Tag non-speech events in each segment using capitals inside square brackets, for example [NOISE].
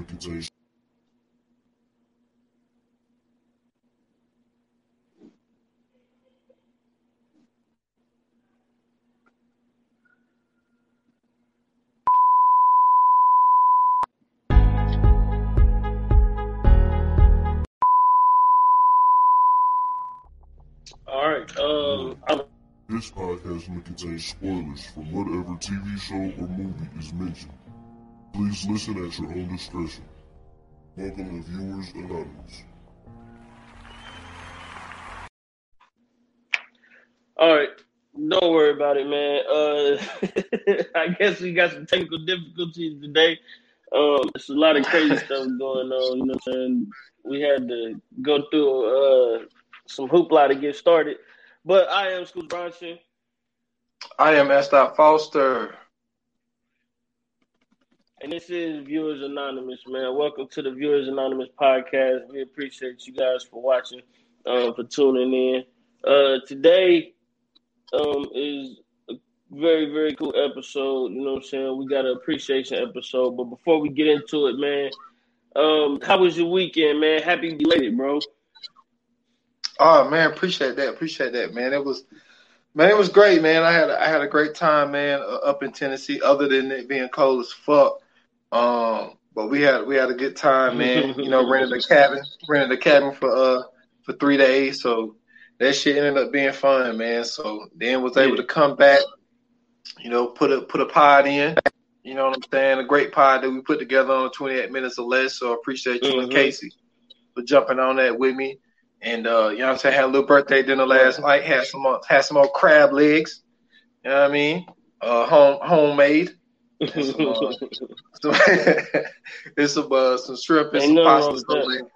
Contain All right. Um, I'm, This podcast may contain spoilers from whatever TV show or movie is mentioned. Please listen at your own discretion. Welcome to Viewers Anonymous. all right. Don't worry about it, man. Uh, [LAUGHS] I guess we got some technical difficulties today. Um, there's a lot of crazy [LAUGHS] stuff going on. You know what I'm saying? We had to go through uh some hoopla to get started. But I am School Bronson. I am S. Foster. And this is Viewers Anonymous, man. Welcome to the Viewers Anonymous podcast. We appreciate you guys for watching, um, for tuning in. Uh, today um, is a very, very cool episode. You know what I'm saying? We got an appreciation episode. But before we get into it, man, um, how was your weekend, man? Happy belated, bro. Oh man, appreciate that. Appreciate that, man. It was, man, it was great, man. I had I had a great time, man, uh, up in Tennessee. Other than it being cold as fuck, um, but we had we had a good time, man. You know, [LAUGHS] rented a cabin, rented a cabin for uh for three days, so that shit ended up being fun, man. So then was able to come back, you know, put a put a pod in. You know what I'm saying? A great pod that we put together on 28 minutes or less. So I appreciate you and Mhm. Casey for jumping on that with me. And uh, you know what I'm saying? Had a little birthday dinner last night. Had some more, had some more crab legs. You know what I mean? Uh, home homemade. And some, uh, some, it's some uh, some shrimp and Ain't some pasta.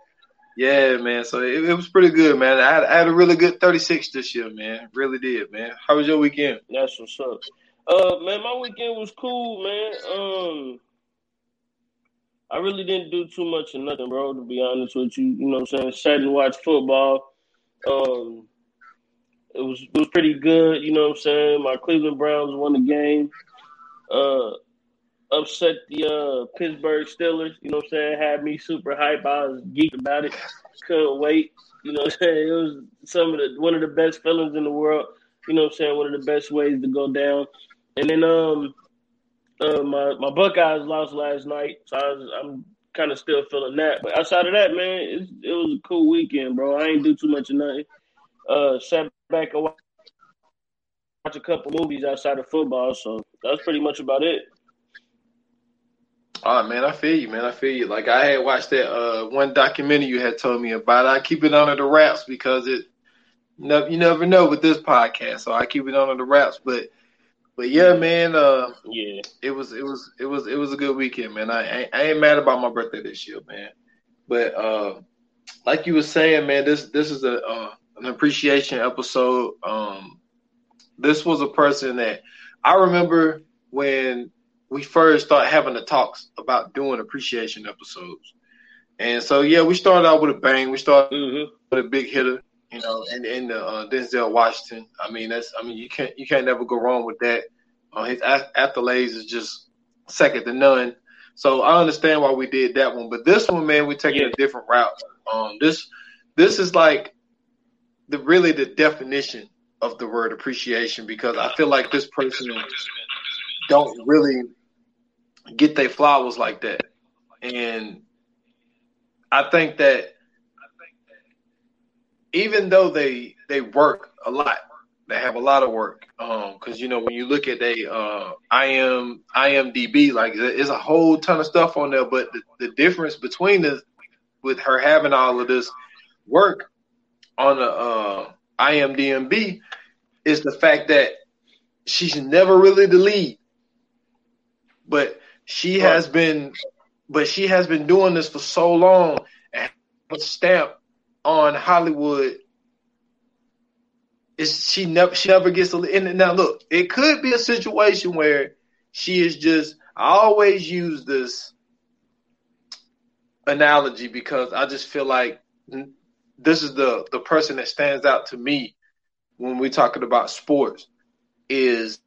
Yeah, man. So it, it was pretty good, man. I had, I had a really good 36 this year, man. Really did, man. How was your weekend? That's what's up. Uh, man, my weekend was cool, man. Um, I really didn't do too much of nothing, bro. To be honest with you, you know what I'm saying. Sat and watched football. Um, it was it was pretty good. You know what I'm saying. My Cleveland Browns won the game. Uh, upset the uh Pittsburgh Steelers. You know what I'm saying. Had me super hype. I was geeked about it. Couldn't wait. You know what I'm saying. It was some of the one of the best feelings in the world. You know what I'm saying. One of the best ways to go down. And then um, uh, my my Buckeyes lost last night, so I was, I'm kind of still feeling that. But outside of that, man, it, it was a cool weekend, bro. I ain't do too much of nothing. Uh, sat back and watched a couple movies outside of football, so that's pretty much about it. Oh man, I feel you, man. I feel you. Like I had watched that uh one documentary you had told me about. I keep it under the wraps because it you never, you never know with this podcast, so I keep it under the wraps. But but yeah, man, uh Yeah, it was it was it was it was a good weekend, man. I ain't, I ain't mad about my birthday this year, man. But uh like you were saying, man, this this is a uh, an appreciation episode. Um this was a person that I remember when we first started having the talks about doing appreciation episodes. And so yeah, we started out with a bang. We started hmm with a big hitter, you know, and and uh, Denzel Washington. I mean, that's I mean, you can't you can't never go wrong with that. Uh, his accolades is just second to none. So I understand why we did that one, but this one, man, we're taking Yeah. a different route. Um, this this is like the really the definition of the word appreciation because I feel like this person don't really get their flowers like that, and I think that even though they they work a lot, they have a lot of work. Um, because you know when you look at a uh, I am IMDb, like there's a whole ton of stuff on there. But the, the difference between this, with her having all of this work on the uh, IMDb, is the fact that she's never really the lead, but she has been, but she has been doing this for so long and a stamp on Hollywood is she never she never gets to and now look it could be a situation where she is just I always use this analogy because I just feel like this is the the person that stands out to me when we're talking about sports is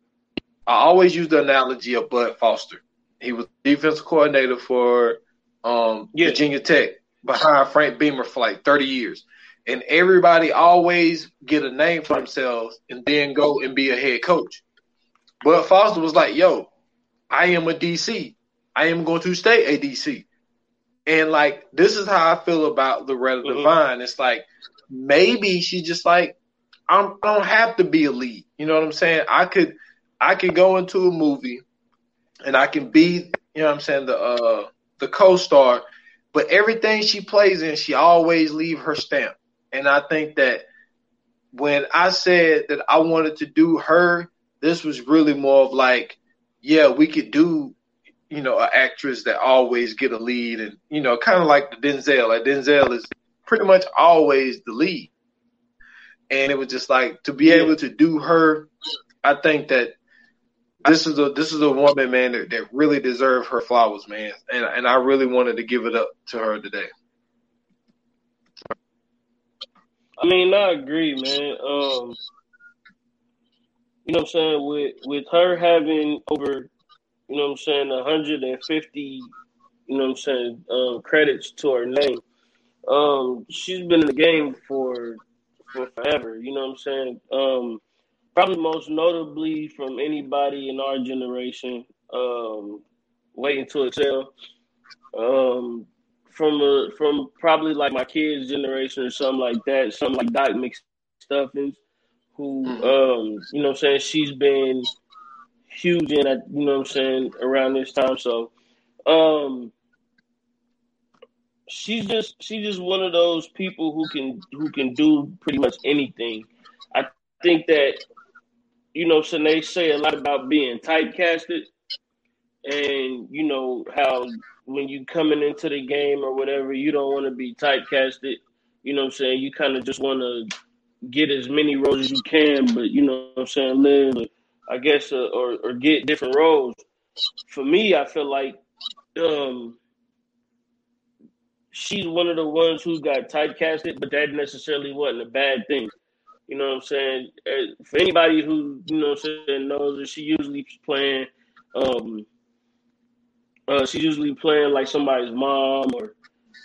I always use the analogy of Bud Foster. He was defensive coordinator for um, yeah. Virginia Tech behind Frank Beamer for like 30 years and everybody always get a name for themselves and then go and be a head coach. But Foster was like, yo, I am a DC. I am going to stay a DC. And like, this is how I feel about Loretta mm-hmm. Devine. It's like, maybe she just like, I'm, I don't have to be a lead. You know what I'm saying? I could, I could go into a movie and I can be, you know what I'm saying, the, uh, the co-star, but everything she plays in, she always leave her stamp. And I think that when I said that I wanted to do her, this was really more of like, yeah, we could do, you know, an actress that always get a lead and, you know, kind of like the Denzel. Like Denzel is pretty much always the lead. And it was just like to be able to do her, I think that this is a this is a woman, man, that, that really deserved her flowers, man. And and I really wanted to give it up to her today. I mean, I agree, man. Um, you know what I'm saying? With with her having over, you know what I'm saying, 150, you know what I'm saying, um, credits to her name. Um, she's been in the game for for forever. You know what I'm saying? Um, probably most notably from anybody in our generation. Um, waiting to exhale. Um, from a, from probably like my kids' generation or something like that, something like Doc McStuffins, who mm-hmm. um, you know I'm saying, she's been huge in that, you know I'm saying, around this time. So um she's just she's just one of those people who can who can do pretty much anything. I think that you know, they say a lot about being typecasted and you know how when you coming into the game or whatever, you don't want to be typecasted. You know what I'm saying? You kind of just want to get as many roles as you can, but you know what I'm saying, live, I guess, uh, or or get different roles. For me, I feel like um, she's one of the ones who got typecasted, but that necessarily wasn't a bad thing. You know what I'm saying? Uh, for anybody who you know what I'm saying knows that she usually playing um, uh, she's usually playing like somebody's mom or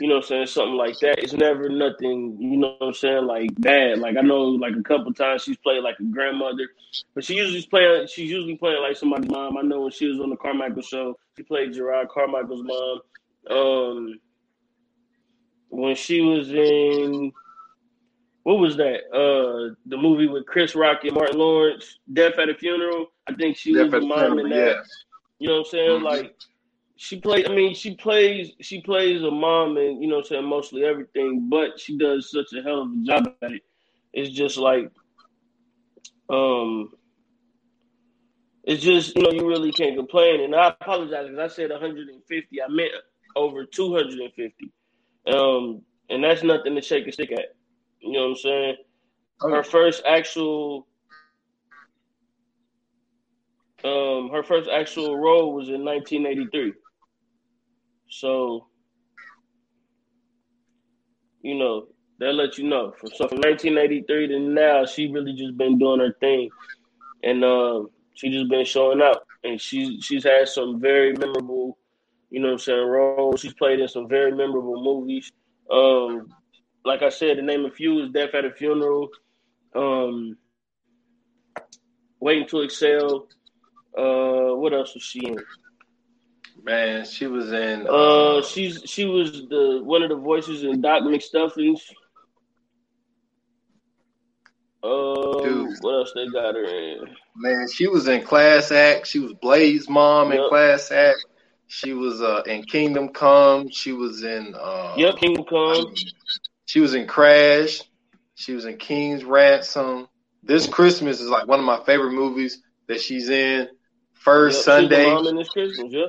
you know I'm saying something like that. It's never nothing, you know what I'm saying, like bad. Like I know like a couple times she's played like a grandmother, but she usually playing she's usually playing like somebody's mom. I know when she was on the Carmichael show, she played Jerrod Carmichael's mom. Um when she was in what was that? Uh the movie with Chris Rock and Martin Lawrence, Death at a Funeral. I think she Death was the mom in that. Yeah. You know what I'm saying? Mm-hmm. Like she plays. I mean, she plays. She plays a mom, and you know, what I'm saying mostly everything. But she does such a hell of a job at it. It's just like, um, it's just you know you really can't complain. And I apologize because I said 150. I meant over 250. Um, and that's nothing to shake a stick at. You know what I'm saying? Her first actual um, her first actual role was in 1983. So, you know, that let you know. So from 1983 to now, she really just been doing her thing, and um, she just been showing up. And she she's had some very memorable, you know, what I'm saying roles. She's played in some very memorable movies. Um, like I said, the name of few is Death at a Funeral, um, Waiting to Exhale. Uh, what else was she in? Man, she was in. Uh, she's she was the one of the voices in Doc McStuffins. Uh, Dude. what else they got her in? Man, she was in Class Act. She was Blade's mom in Class Act. She was uh, in Kingdom Come. She was in. Uh, Yep, Kingdom Come. She was in Crash. She was in King's Ransom. This Christmas is like one of my favorite movies that she's in. First Yep, Sunday. the in this Christmas. Yep.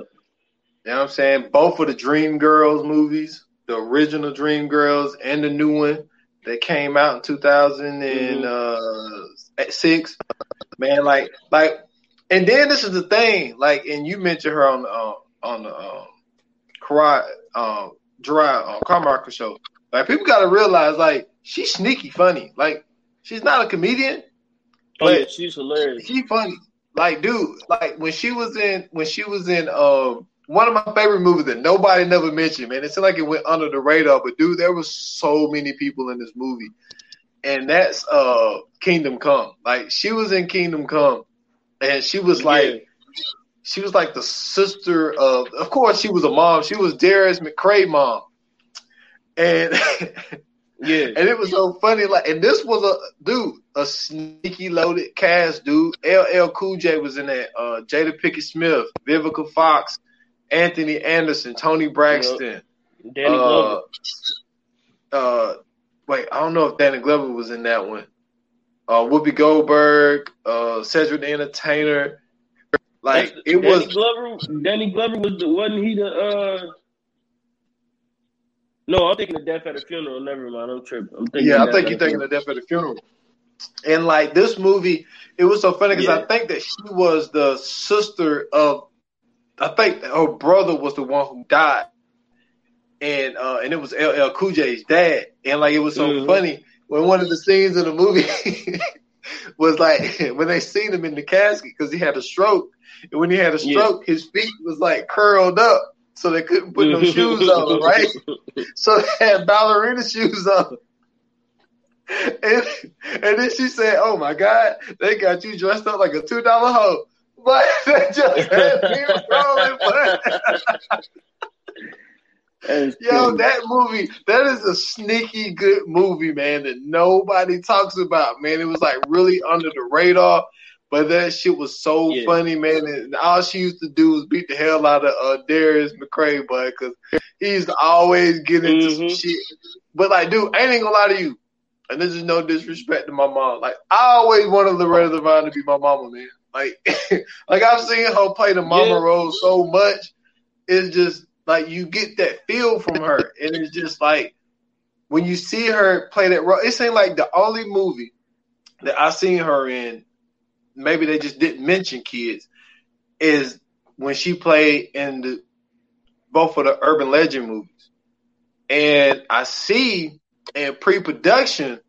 You know what I'm saying? Both of the Dreamgirls movies, the original Dreamgirls and the new one that came out in 2006. Man, like, like, and then this is the thing, like, and you mentioned her on the, uh, on the, um, Karai, um, Jerrod, uh, Carmichael show. Like, people got to realize, like, she's sneaky funny. Like, she's not a comedian, Oh But- yeah, she's hilarious. she funny. Like, dude, like when she was in when she was in um one of my favorite movies that nobody never mentioned, man. It seemed like it went under the radar, but dude, there was so many people in this movie. And that's uh Kingdom Come. Like she was in Kingdom Come and she was like Yeah. she was like the sister of of course she was a mom. She was Darius McCrary mom. And [LAUGHS] Yeah. and it was so funny. Like, and this was a dude, a sneaky loaded cast, dude. LL Cool J was in that. Uh, Jada Pinkett Smith, Vivica Fox, Anthony Anderson, Toni Braxton. Danny uh, Glover. uh, wait, I don't know if Danny Glover was in that one. Uh, Whoopi Goldberg, uh, Cedric the Entertainer. Like That's- it Danny was. Glover. Danny Glover was the wasn't he the uh No, I'm thinking of Death at a Funeral. Never mind, I'm tripping. I'm thinking Yeah, I think you're thinking of Death at the Funeral. And like this movie, it was so funny because Yeah. I think that she was the sister of, I think that her brother was the one who died, and uh, and it was LL Cool J's dad, and like it was so Mhm. funny when one of the scenes in the movie [LAUGHS] was like [LAUGHS] when they seen him in the casket because he had a stroke, and when he had a Yeah. stroke, his feet was like curled up, so they couldn't put no shoes on, [LAUGHS] right? So they had ballerina shoes on. And, and then she said, "Oh my God, they got you dressed up like a two dollar hoe." But [LAUGHS] that just had me rolling. Yo, that movie, that is a sneaky good movie, man, that nobody talks about. Man, it was like really under the radar. But that shit was so Yeah. funny, man. And all she used to do was beat the hell out of uh, Darius McCrary, boy, because he used to always get into some Mhm. shit. But like, dude, I ain't gonna lie to you. And this is no disrespect to my mom. Like, I always wanted Loretta Devine to be my mama, man. Like, [LAUGHS] like I've seen her play the mama Yeah. role so much. It's just like you get that feel from her, and it's just like when you see her play that role. It ain't like the only movie that I seen her in. Maybe they just didn't mention kids. Is when she played in the both of the urban legend movies, and I see in pre-production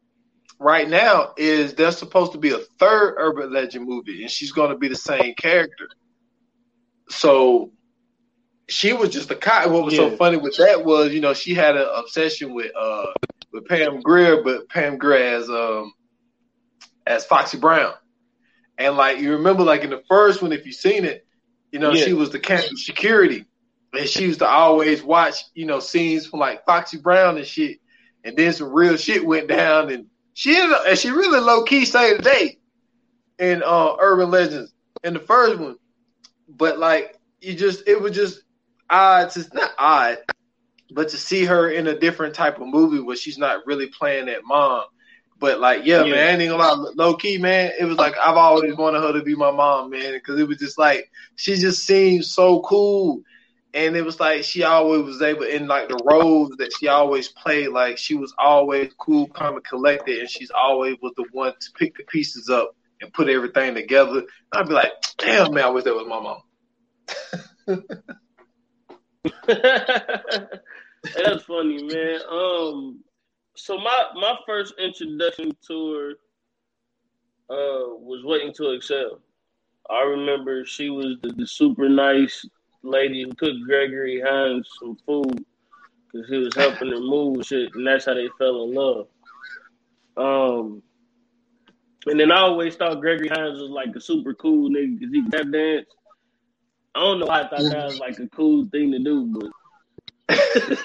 right now is there's supposed to be a third urban legend movie, and she's going to be the same character. So she was just a cop. What was so funny with that was, you know, she had an obsession with uh with Pam Grier, but Pam Grier as um as Foxy Brown. And like you remember, like in the first one, if you seen it, you know, Yeah. she was the campus security. And she used to always watch, you know, scenes from like Foxy Brown and shit. And then some real shit went down and she ended up, and she really low key saved the day in uh Urban Legends in the first one. But like you just it was just odd to not odd, but to see her in a different type of movie where she's not really playing that mom. But like, yeah, Yeah. man, I ain't gonna lie, low key, man. It was like I've always wanted her to be my mom, man, because it was just like she just seemed so cool, and it was like she always was able in like the roles that she always played. Like she was always cool, calm, and collected, and she's always was the one to pick the pieces up and put everything together. I'd be like, damn, man, I wish that was my mom. [LAUGHS] That's funny, man. Um, so my my first introduction to her uh was waiting to exhale. I remember she was the, the super nice lady who cooked Gregory Hines some food because he was helping her move shit, and that's how they fell in love. Um, and then I always thought Gregory Hines was like a super cool nigga because he tap dance. I don't know why I thought that was like a cool thing to do, but [LAUGHS]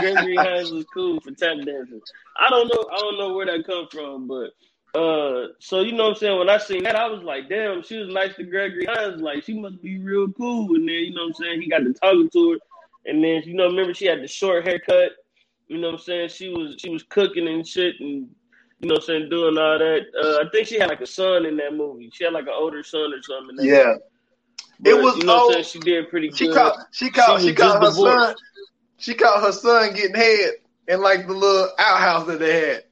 Gregory Hines was cool for tap dancing. I don't know. I don't know where that come from, but uh, so you know what I'm saying. When I seen that, I was like, damn, she was nice to Gregory Hines. Like she must be real cool. And then you know what I'm saying. He got to talking to her, and then you know, remember she had the short haircut. You know what I'm saying. She was she was cooking and shit, and you know what I'm saying, doing all that. Uh, I think she had like a son in that movie. She had like an older son or something. Yeah. But, it was you know oh, she did pretty good. she good. Caught, she caught she, she caught her divorced. son. She caught her son getting head in like the little outhouse that they had.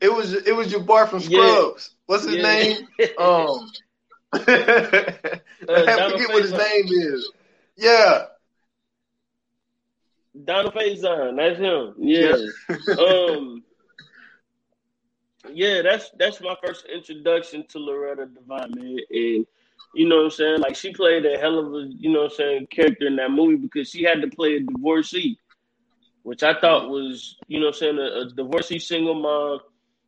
It was it was your boy from Scrubs. Yeah. What's his yeah. name? [LAUGHS] um, I [LAUGHS] uh, I forget what his name is. Yeah. Donald Faison, that's him. Yeah. [LAUGHS] um Yeah, that's that's my first introduction to Loretta Devine, man. And you know what I'm saying? Like she played a hell of a, you know what I'm saying, character in that movie because she had to play a divorcee, which I thought was, you know what I'm saying, a, a divorcee single mom,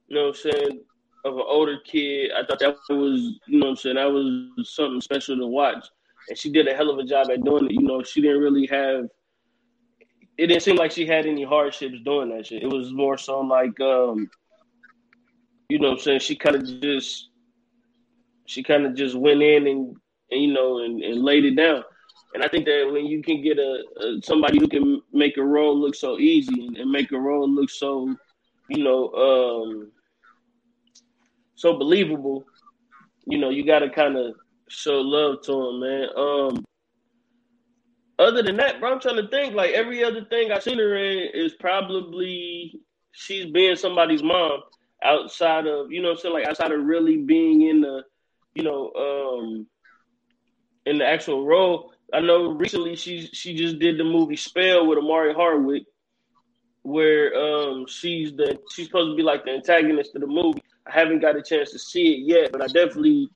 you know what I'm saying, of an older kid. I thought that was, you know what I'm saying, that was something special to watch. And she did a hell of a job at doing it. You know, she didn't really have it didn't seem like she had any hardships doing that shit. It was more so like um you know what I'm saying, she kind of just she kind of just went in and, and you know and, and, laid it down. And I think that when you can get a, a somebody who can make a role look so easy and, make a role look so, you know, um, so believable, you know, you got to kind of show love to him, man. Um, other than that, bro, I'm trying to think. Like every other thing I've seen her in is probably she's being somebody's mom outside of, you know, I'm saying like outside of really being in the you know, um, in the actual role. I know recently she she just did the movie Spell with Omari Hardwick, where um she's the she's supposed to be like the antagonist of the movie. I haven't got a chance to see it yet, but I definitely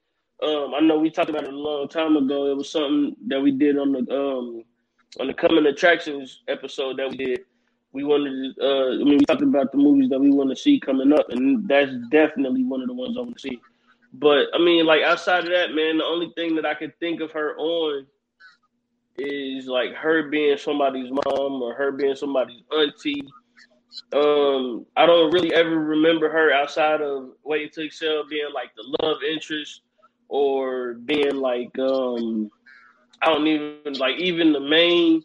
um I know we talked about it a long time ago. It was something that we did on the um on the coming attractions episode that we did. We wanted to, uh, I mean, we talked about the movies that we want to see coming up, and that's definitely one of the ones I want to see. But I mean, like outside of that, man, the only thing that I could think of her on is like her being somebody's mom or her being somebody's auntie. Um, I don't really ever remember her outside of Waiting to Exhale being like the love interest or being like um I don't even like even the main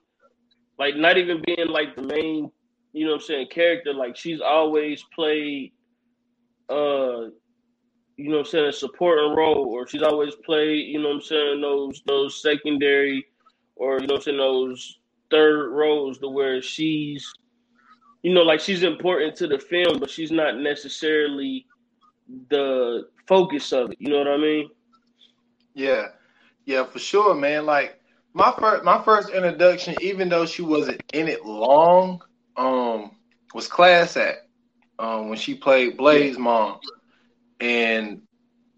like not even being like the main, you know what I'm saying, character. Like she's always played uh you know what I'm saying, a supporting role, or she's always played, you know what I'm saying, those those secondary or you know I'm saying, those third roles to where she's you know, like she's important to the film, but she's not necessarily the focus of it. You know what I mean? Yeah. Yeah, for sure, man. Like my first my first introduction, even though she wasn't in it long, um, was class act. Um, when she played Blaze mom and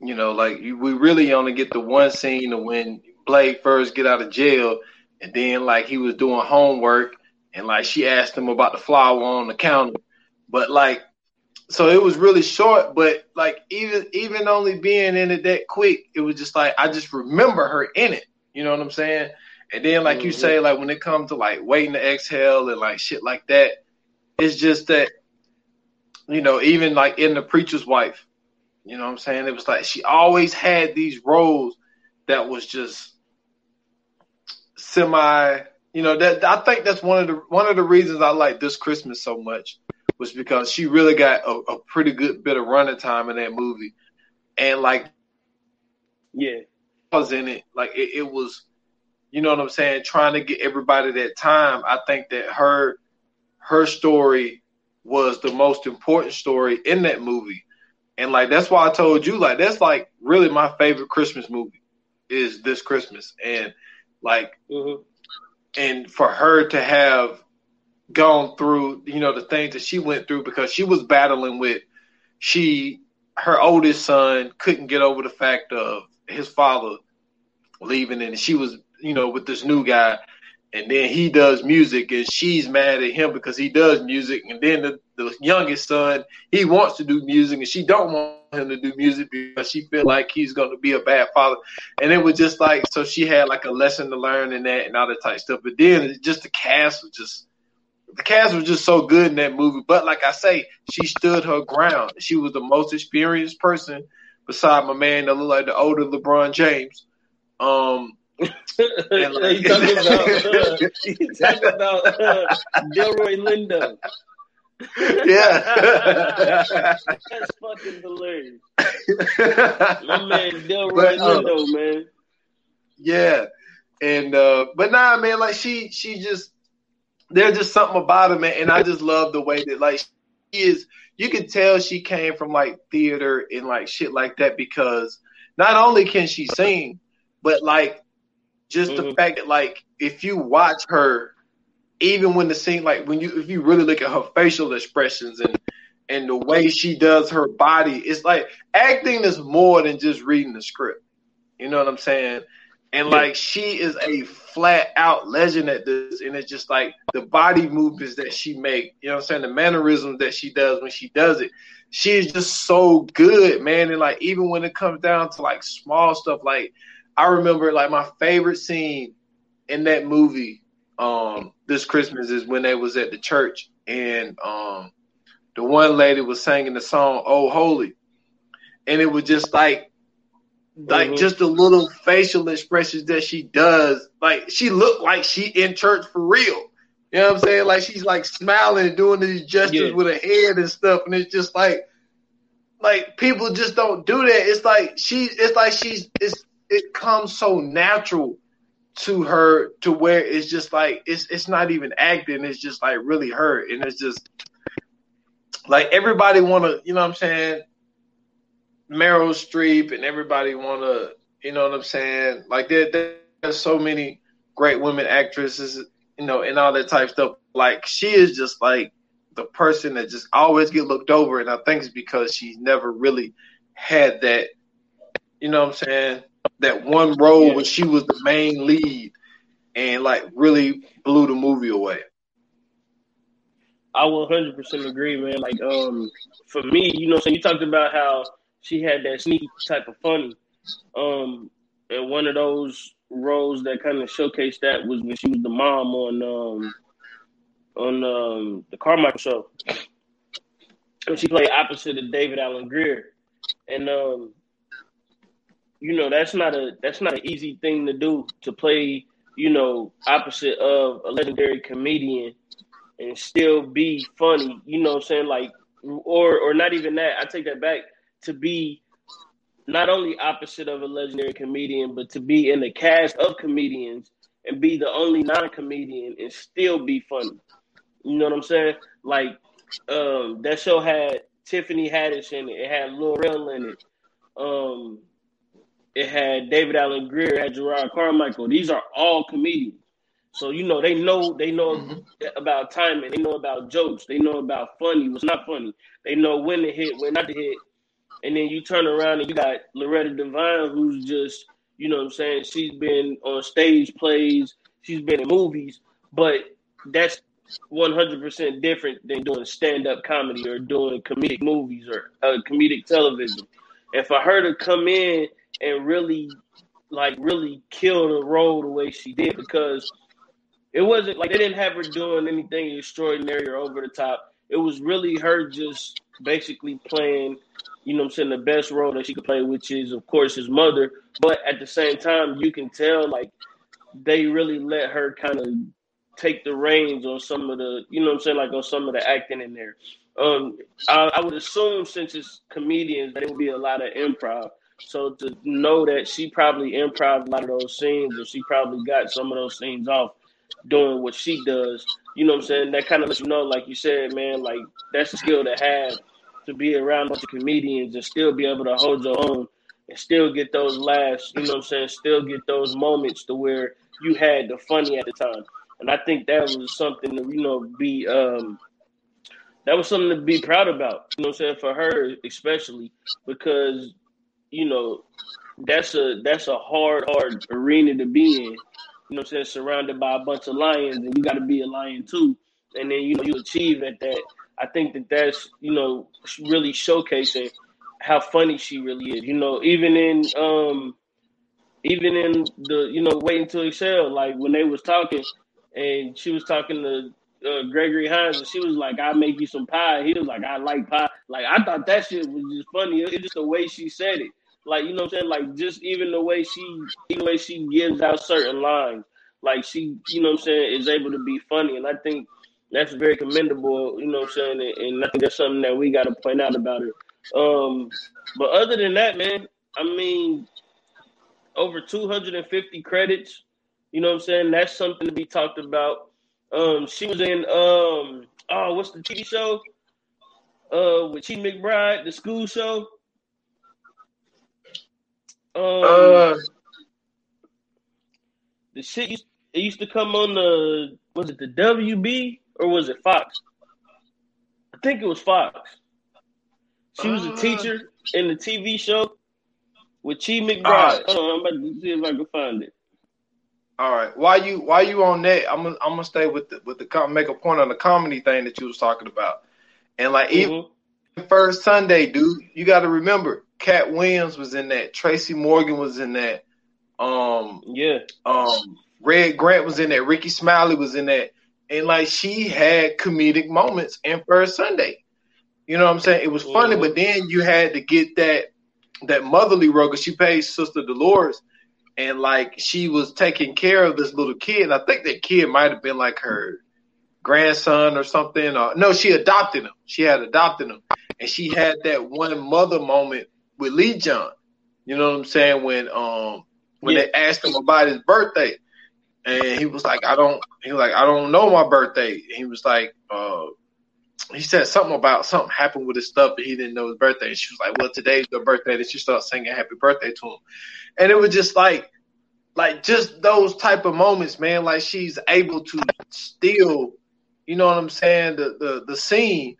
you know, like we really only get the one scene of when Blade first get out of jail, and then like he was doing homework, and like she asked him about the flower on the counter, but like, so it was really short. But like even even only being in it that quick, it was just like I just remember her in it. You know what I'm saying? And then like mm-hmm. you say, like when it comes to like waiting to exhale and like shit like that, it's just that you know even like in the preacher's wife you know what I'm saying? It was like she always had these roles that was just semi. You know that I think that's one of the one of the reasons I like this Christmas so much was because she really got a, a pretty good bit of running time in that movie, and like, yeah, I was in it. Like it, it was, you know what I'm saying? Trying to get everybody that time. I think that her her story was the most important story in that movie and like that's why I told you, like that's like really my favorite Christmas movie is this Christmas. And like mm-hmm. and for her to have gone through, you know, the things that she went through because she was battling with she her oldest son couldn't get over the fact of his father leaving and she was, you know, with this new guy and then he does music and she's mad at him because he does music and then the the youngest son, he wants to do music, and she don't want him to do music because she feel like he's going to be a bad father. And it was just like so she had like a lesson to learn in that and all that type stuff. But then just the cast was just the cast was just so good in that movie. But like I say, she stood her ground. She was the most experienced person beside my man that looked like the older LeBron James. Um, [LAUGHS] and talking about, uh, talking about uh, Delroy Lindo. Yeah, [LAUGHS] that's fucking hilarious. [LAUGHS] My man Delroy Lindo, man. Yeah, and uh, but nah, man, like she, she just there's just something about her, man, and I just love the way that like she is. You can tell she came from like theater and like shit like that because not only can she sing, but like just mm-hmm. the fact that like if you watch her, even when the scene like when you if you really look at her facial expressions and and the way she does her body, it's like acting is more than just reading the script. You know what I'm saying? And like she is a flat out legend at this, and it's just like the body movements that she make. You know what I'm saying? The mannerisms that she does when she does it. She is just so good, man. And like even when it comes down to like small stuff, like I remember like my favorite scene in that movie um this Christmas is when they was at the church and um the one lady was singing the song Oh Holy and it was just like like mm-hmm. just the little facial expressions that she does like she looked like she in church for real you know what I'm saying like she's like smiling and doing these gestures yeah. with her head and stuff and it's just like like people just don't do that it's like she it's like she's it's it comes so natural to her to where it's just like it's it's not even acting it's just like really her. And it's just like everybody want to you know what i'm saying meryl streep and everybody want to you know what i'm saying? Like there, there's so many great women actresses you know and all that type stuff. Like she is just like the person that just always get looked over. And i think it's because she's never really had that you know what i'm saying that one role yeah. where she was the main lead and like really blew the movie away. I will hundred percent agree, man. Like, um, for me, you know, so you talked about how she had that sneaky type of funny. Um, and one of those roles that kind of showcased that was when she was the mom on um on um the Carmichael show. And she played opposite of David Alan Grier. And um you know that's not a that's not an easy thing to do to play you know opposite of a legendary comedian and still be funny you know what i'm saying? Like or or not even that i take that back to be not only opposite of a legendary comedian but to be in the cast of comedians and be the only non-comedian and still be funny. You know what i'm saying? Like um that show had tiffany haddish in it. It had lil rel in it. Um it had David Alan Grier, it had Jerrod Carmichael. These are all comedians. So you know they know they know mm-hmm. about timing, they know about jokes, they know about funny, what's not funny. They know when to hit, when not to hit. And then you turn around and you got Loretta Devine, who's just, you know what I'm saying, she's been on stage plays, she's been in movies, but that's 100% different than doing stand-up comedy or doing comedic movies or uh, comedic television. And for her to come in and really like really kill the role the way she did because it wasn't like they didn't have her doing anything extraordinary or over the top. It was really her just basically playing, you know I'm saying, the best role that she could play, which is of course his mother. But at the same time, you can tell like they really let her kind of take the reins on some of the, you know I'm saying, like on some of the acting in there. Um, I, I would assume since it's comedians that it would be a lot of improv. So to know that she probably improv a lot of those scenes, or she probably got some of those scenes off doing what she does, you know what I'm saying? That kind of lets you know, like you said, man, like that's a skill to have to be around a bunch of comedians and still be able to hold your own and still get those laughs, you know what I'm saying? Still get those moments to where you had the funny at the time. And I think that was something to, you know, be um that was something to be proud about, you know what I'm saying, for her especially because you know, that's a that's a hard, hard arena to be in. You know I'm saying? Surrounded by a bunch of lions and you gotta be a lion too. And then you know you achieve at that. I think that that's you know really showcasing how funny she really is. You know, even in um, even in the you know waiting to exhale, like when they was talking, and she was talking to uh, Gregory Hines, and she was like, "I make you some pie." He was like, "I like pie." Like I thought that shit was just funny. It's just the way she said it. Like you know what I'm saying? Like just even the way she, the way she gives out certain lines, like she, you know what I'm saying, is able to be funny, and I think that's very commendable. You know what I'm saying? And, and I think that's something that we got to point out about her. Um, but other than that, man, I mean, over 250 credits. You know what I'm saying? That's something to be talked about. Um, she was in um, oh, what's the TV show? Uh, with Chi McBride, the school show. Um, uh, the shit used, it used to come on the was it the WB or was it Fox? I think it was Fox. She was a uh. teacher in the TV show with Chi McBride. Right. Hold on, I'm about to see if I can find it. All right. Why you why you on that? I'm gonna I'm gonna stay with the with the make a point on the comedy thing that you was talking about, and like mm-hmm. even first Sunday, dude, you got to remember Katt Williams was in that, Tracy Morgan was in that, um, yeah, um, Red Grant was in that, Rickey Smiley was in that, and like she had comedic moments in first Sunday. You know what I'm saying? It was funny, mm-hmm. but then you had to get that that motherly role because she paid Sister Dolores, and like she was taking care of this little kid. And I think that kid might have been like her grandson or something. Or no, she adopted him. She had adopted him, and she had that one mother moment with Lee John. You know what I'm saying? When um when yeah. they asked him about his birthday, and he was like, I don't. He was like, I don't know my birthday. he was like, uh, he said something about something happened with his stuff, and he didn't know his birthday. And she was like, Well, today's your birthday. And she started singing Happy Birthday to him, and it was just like, like just those type of moments, man. Like she's able to still, you know what I'm saying, the the the scene.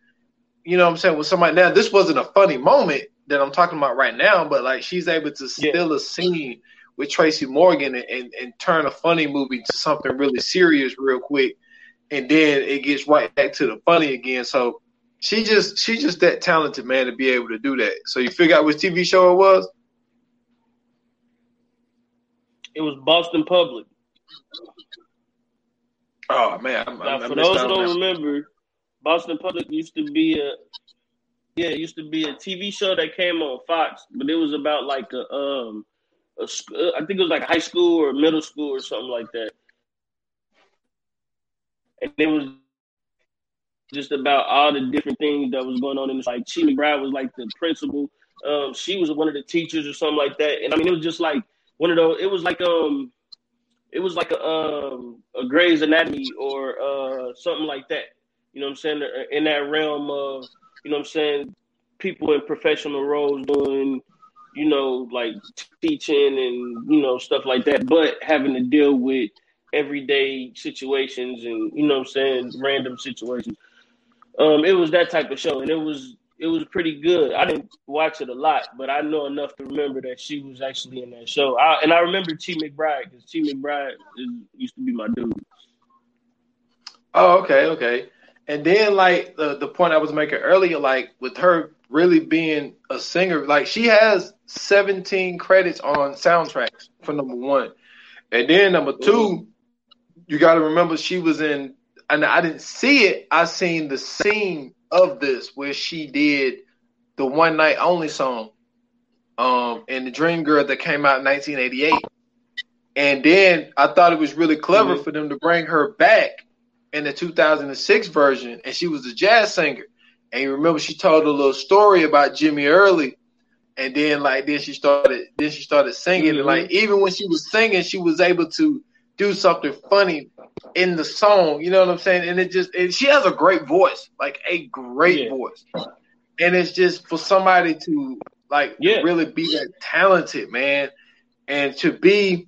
You know what I'm saying with somebody. Now, this wasn't a funny moment that I'm talking about right now, but like she's able to still yeah. a scene with Tracy Morgan and, and, and turn a funny movie to something really serious real quick and then it gets right back to the funny again. So she just she's just that talented man to be able to do that. So you figure out which TV show it was? It was Boston Public. Oh man! I'm, now, I'm, for those who don't remember, Boston Public used to be a yeah, it used to be a TV show that came on Fox, but it was about like a um a, I think it was like high school or middle school or something like that and it was just about all the different things that was going on. And it's like Chi McBride was like the principal. Um, she was one of the teachers or something like that. And I mean, it was just like one of those. It was like um, it was like a um a Grey's Anatomy or uh something like that. You know what I'm saying? In that realm of you know what I'm saying, people in professional roles doing you know like teaching and you know stuff like that, but having to deal with everyday situations and you know what I'm saying random situations. Um, it was that type of show, and it was it was pretty good. I didn't watch it a lot, but I know enough to remember that she was actually in that show. I, and I remember T McBride because T McBride is, used to be my dude. Oh, okay, okay. And then like the the point I was making earlier, like with her really being a singer, like she has 17 credits on soundtracks for number one. And then number two, you got to remember she was in, and I didn't see it. I seen the scene of this where she did the one night only song, um, and the Dream Girl that came out in 1988. And then I thought it was really clever mm-hmm. for them to bring her back in the 2006 version, and she was a jazz singer. And you remember she told a little story about Jimmy Early, and then like then she started then she started singing, mm-hmm. and like even when she was singing, she was able to do something funny in the song. You know what I'm saying? And it just and she has a great voice, like a great yeah. voice. And it's just for somebody to like yeah. really be that talented, man, and to be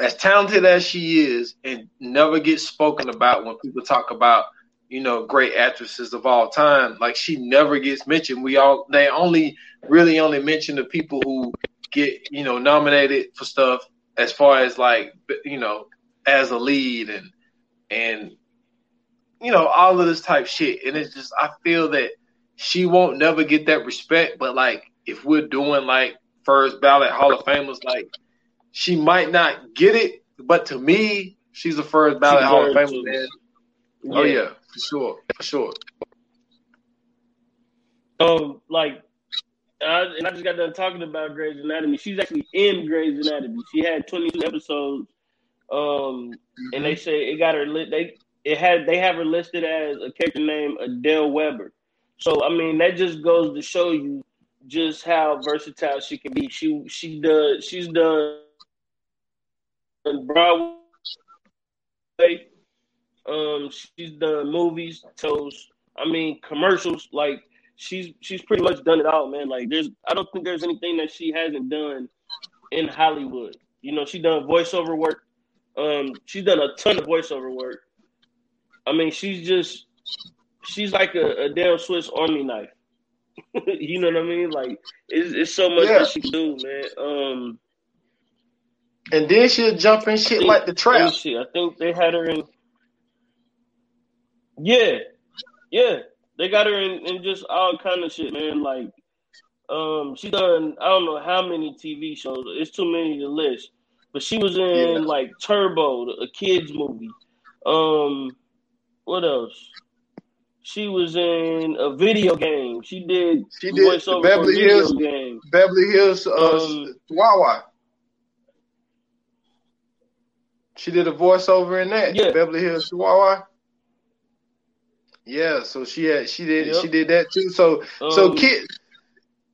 as talented as she is and never gets spoken about when people talk about you know great actresses of all time like she never gets mentioned we all they only really only mention the people who get you know nominated for stuff as far as like you know as a lead and and you know, all of this type shit. And it's just I feel that she won't never get that respect. But like if we're doing like first ballot Hall of Famers, like she might not get it, but to me, she's the first ballot Hall of Famer. Oh yeah, for sure, for sure. Um, like, I, and I just got done talking about Grey's Anatomy. She's actually in Grey's Anatomy. She had 22 episodes, um, mm-hmm. and they say it got her lit. They it had they have her listed as a character named Adele Weber. So I mean, that just goes to show you just how versatile she can be. She she does she's done Broadway. Um, she's done movies, shows. I mean, commercials. Like she's she's pretty much done it all, man. Like there's I don't think there's anything that she hasn't done in Hollywood. You know, she done voiceover work. Um, she's done a ton of voiceover work. I mean, she's just she's like a, a damn Swiss Army knife. [LAUGHS] you know what I mean? Like it's, it's so much yeah. that she can do, man. Um, and then she'll jump in shit think, like the trap. Shit, I think they had her in. Yeah, yeah, they got her in, in just all kind of shit, man. Like, um, she done I don't know how many TV shows. It's too many to list. But she was in yeah. like Turbo, a kids movie. Um, what else? She was in a video game. She did. She did Beverly Hills game. Beverly Hills uh, um, Wawa. She did a voiceover in that. Yeah. Beverly Hills Chihuahua. Yeah, so she had she did yep. she did that too. So um, so kid,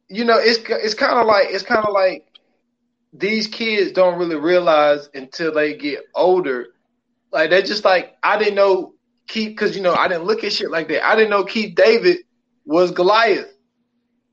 you know, it's it's kind of like it's kind of like these kids don't really realize until they get older. Like they're just like I didn't know Keith because you know I didn't look at shit like that. I didn't know Keith David was Goliath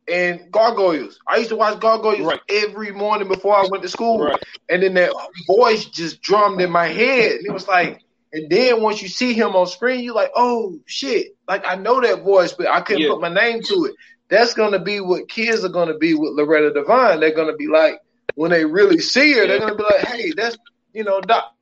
and Gargoyles. I used to watch Gargoyles right. every morning before I went to school, right. and then that voice just drummed in my head, and it was like. And then once you see him on screen, you're like, oh shit! Like I know that voice, but I couldn't yeah. put my name to it. That's gonna be what kids are gonna be with Loretta Devine. They're gonna be like, when they really see her, they're gonna be like, hey, that's you know, Doc.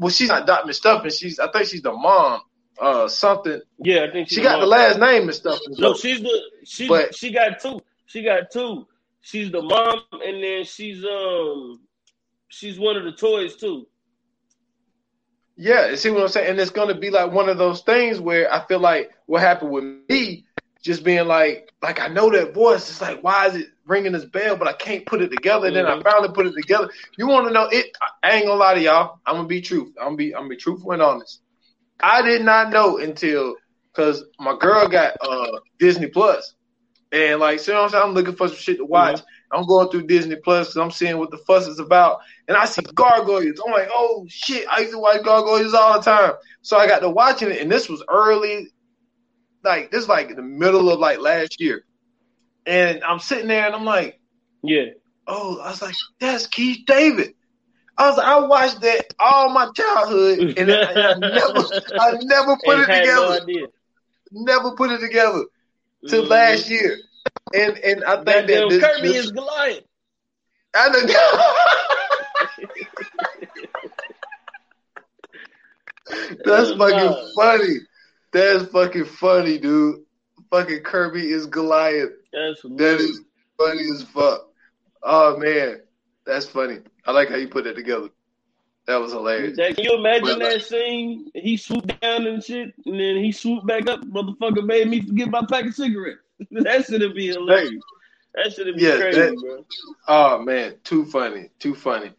Well, she's not Doc Stuffing. She's I think she's the mom uh something. Yeah, I think she got the last name and stuff. No, she's the she but, she got two. She got two. She's the mom, and then she's um she's one of the toys too. Yeah, see what I'm saying? And it's gonna be like one of those things where I feel like what happened with me, just being like, like I know that voice. It's like, why is it ringing this bell? But I can't put it together. Mm-hmm. Then I mm-hmm. finally put it together. You want to know it? I ain't gonna lie to y'all. I'm gonna be truth. I'm gonna be I'm gonna be truthful and honest. I did not know until because my girl got uh Disney Plus, and like, so you know I'm saying, I'm looking for some shit to watch. Mm-hmm. I'm going through Disney Plus because I'm seeing what the fuss is about, and I see Gargoyles. I'm like, oh shit! I used to watch Gargoyles all the time, so I got to watching it, and this was early, like this like in the middle of like last year, and I'm sitting there and I'm like, yeah. Oh, I was like, that's Keith David. I was I watched that all my childhood and I, I [LAUGHS] never I never put it together. No never put it together till mm-hmm. last year. And and I think that, that this, Kirby this, is Goliath. I [LAUGHS] That's fucking funny. That's fucking funny, dude. Fucking Kirby is Goliath. That's that is funny as fuck. Oh man, that's funny. I like how you put it together. That was hilarious. Can you imagine but, that scene? He swooped down and shit, and then he swooped back up. Motherfucker made me forget my pack of cigarettes. [LAUGHS] that should be hilarious. That should be yeah, crazy, that, bro. Oh man, too funny, too funny.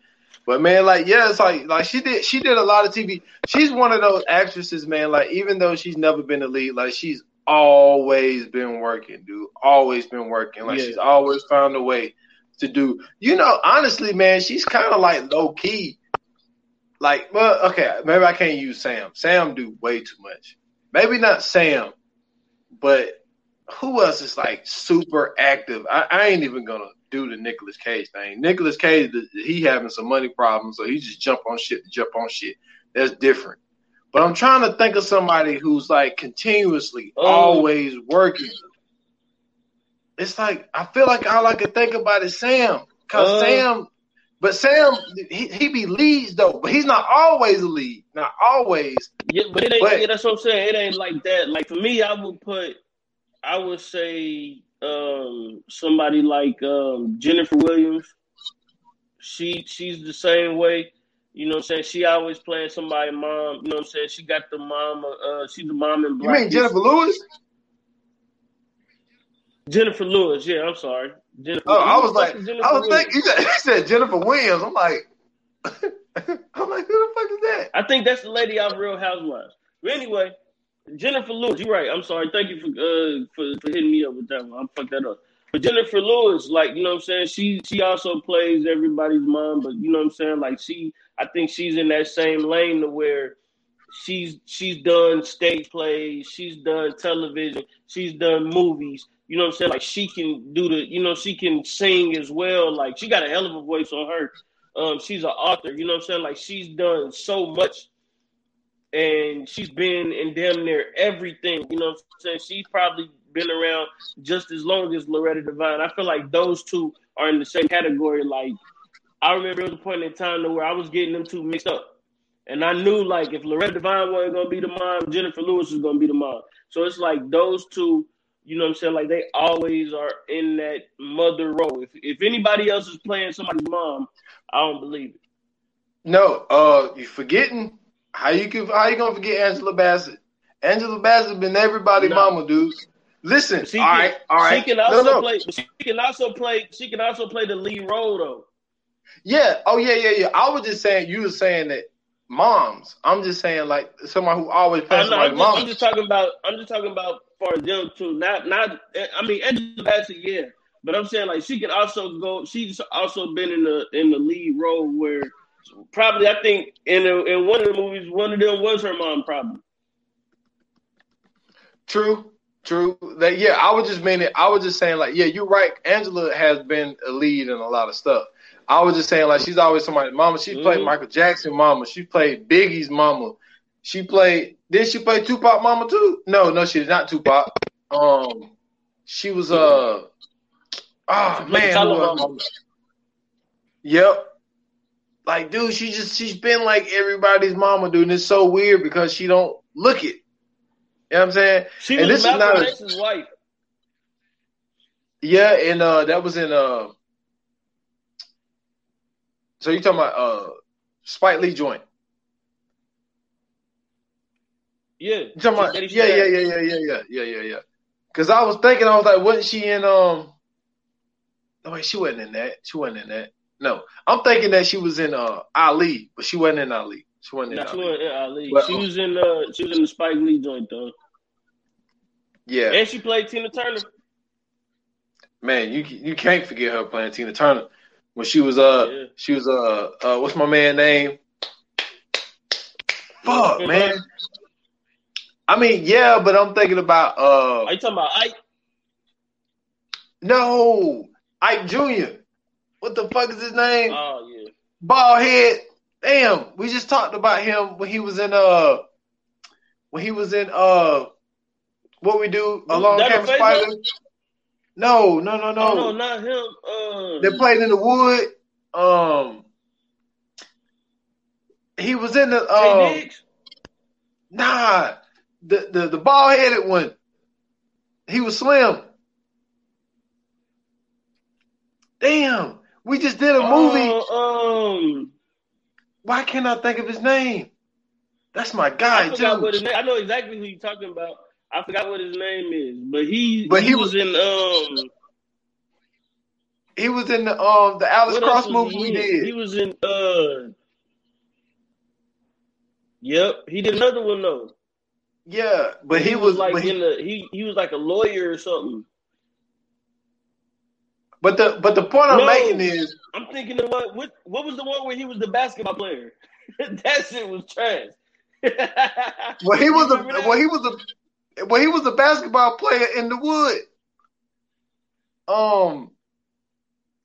But man, like yeah, it's like like she did she did a lot of TV. She's one of those actresses, man. Like even though she's never been a lead, like she's always been working, dude. Always been working. Like yeah. she's always found a way to do. You know, honestly, man, she's kind of like low key. Like, well, okay, maybe I can't use Sam. Sam do way too much. Maybe not Sam, but who else is like super active? I, I ain't even gonna do the Nicolas Cage thing. Nicolas Cage, he having some money problems, so he just jump on shit to jump on shit. That's different. But I'm trying to think of somebody who's like continuously oh. always working it's like I feel like all I can think about is Sam. Cause uh, Sam But Sam, he, he be leads though, but he's not always a lead. Not always. Yeah, but it ain't. But, yeah, that's what I'm saying. It ain't like that. Like for me, I would put, I would say um, somebody like um, Jennifer Williams. She she's the same way. You know what I'm saying? She always playing somebody mom. You know what I'm saying? She got the mom. Uh, she's the mom in black. You mean Jennifer Lewis? Jennifer Lewis. Yeah, I'm sorry. Jennifer. Oh, I was like, I was thinking. You said, you said Jennifer Williams. I'm like, [LAUGHS] I'm like, who the fuck is that? I think that's the lady out of Real Housewives. But anyway, Jennifer Lewis. You're right. I'm sorry. Thank you for uh for, for hitting me up with that one. I fucked that up. But Jennifer Lewis, like, you know what I'm saying? She she also plays everybody's mom, but you know what I'm saying? Like she I think she's in that same lane to where she's she's done stage plays, she's done television, she's done movies. You know what I'm saying? Like she can do the, you know, she can sing as well. Like she got a hell of a voice on her. Um, she's an author. You know what I'm saying? Like she's done so much, and she's been in damn near everything. You know what I'm saying? She's probably been around just as long as Loretta Devine. I feel like those two are in the same category. Like I remember there was a point in time where I was getting them two mixed up. And I knew like if Loretta Devine wasn't gonna be the mom, Jennifer Lewis was gonna be the mom. So it's like those two, you know what I'm saying? Like they always are in that mother role. If if anybody else is playing somebody's mom, I don't believe it. No, uh you forgetting how you can how you gonna forget Angela Bassett? Angela Bassett been everybody's no. mama, dude. Listen, she all can, right, all right. She can also no, no. play. She can also play. She can also play the lead role, though. Yeah. Oh, yeah, yeah, yeah. I was just saying. You were saying that moms. I'm just saying like someone who always plays like mom. I'm just talking about. I'm just talking about for them too. Not, not. I mean, Angela Bassett, yeah. But I'm saying like she can also go. She's also been in the in the lead role where probably I think in in one of the movies, one of them was her mom, probably. True. True. That yeah, I was just meaning I was just saying like, yeah, you're right. Angela has been a lead in a lot of stuff. I was just saying like she's always somebody mama. She mm-hmm. played Michael Jackson mama. She played Biggie's mama. She played did she play Tupac mama too? No, no, she did not Tupac. Um she was uh oh man. Yep. Like, dude, she just she's been like everybody's mama, dude. And it's so weird because she don't look it. You know what I'm saying? She and was this Malcolm is not a, wife. Yeah, and uh, that was in uh. So you talking about uh, Spike Lee joint? Yeah. You talking about? Yeah, yeah, yeah, yeah, yeah, yeah, yeah, yeah, yeah. Because I was thinking, I was like, wasn't she in um? No, wait, she wasn't in that. She wasn't in that. No, I'm thinking that she was in uh Ali, but she wasn't in Ali. She wasn't in Ali. She wasn't in Ali. But, she was in uh, she was in the Spike Lee joint though. Yeah, and she played Tina Turner. Man, you you can't forget her playing Tina Turner when she was uh yeah. she was uh uh what's my man name? Fuck man. I mean, yeah, but I'm thinking about uh Are you talking about Ike? No, Ike Jr. What the fuck is his name? Oh yeah. Bald head. Damn, we just talked about him when he was in uh when he was in uh what we do along Came a Spider. No, no, no, no. Oh, no, not him. Um, they played in the wood. Um, he was in the. Um, nah, the the the bald headed one. He was slim. Damn, we just did a movie. Uh, um, why can't I think of his name? That's my guy, I too. What his name, I know exactly who you're talking about. I forgot what his name is, but he but he, he was, was, in um he was in the um the Alex Cross movie we did. He was in uh Yep, he did another one though. Yeah, but he, he was, was, like he, in the he he was like a lawyer or something. But the but the point no, I'm making is I'm thinking of what what what was the one where he was the basketball player? [LAUGHS] that shit was trash. [LAUGHS] well, he was a well he was a well, he was a basketball player in the wood. Um.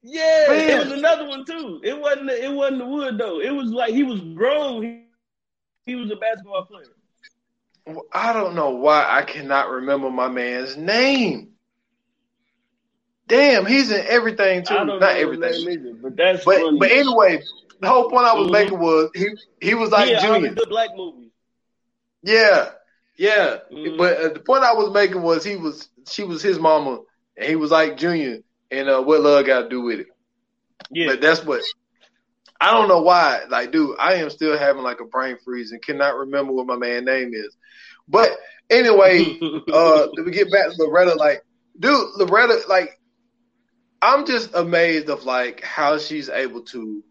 Yeah, man. it was another one too. It wasn't. It wasn't the wood though. It was like he was grown. He, he was a basketball player. I don't know why I cannot remember my man's name. Damn, he's in everything too. Not everything, either, but that's but funny. but anyway, the whole point I was mm-hmm. making was he he was like yeah, Junior. the black movies. Yeah, yeah. Mm-hmm. But uh, the point I was making was he was she was his mama, and he was like Junior, and uh, what love got to do with it? Yeah, but that's what. I don't know why. Like, dude, I am still having like a brain freeze and cannot remember what my man name is. But anyway, [LAUGHS] uh, to get back to Loretta, like, dude, Loretta, like, I'm just amazed of like how she's able to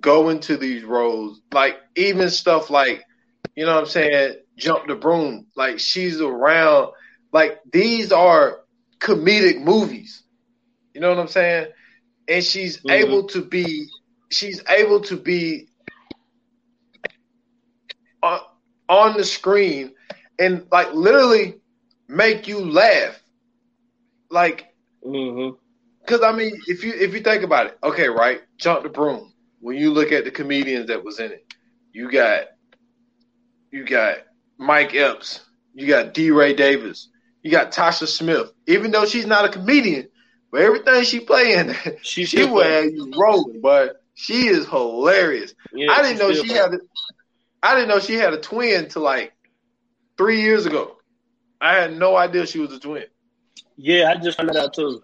go into these roles, like even stuff like, you know what I'm saying, jump the broom. Like she's around. Like these are comedic movies. You know what I'm saying? And she's mm-hmm. able to be. She's able to be on, on the screen and like literally make you laugh. Like, because mm-hmm. I mean, if you if you think about it, okay, right? Jump the broom. When you look at the comedians that was in it, you got you got Mike Epps, you got DeRay Davis, you got Tasha Smith. Even though she's not a comedian, but everything she playing, [LAUGHS] she, she will have you rolling. But she is hilarious. Yeah, I didn't know she had. A, I didn't know she had a twin to like three years ago. I had no idea she was a twin. Yeah, I just found that out too.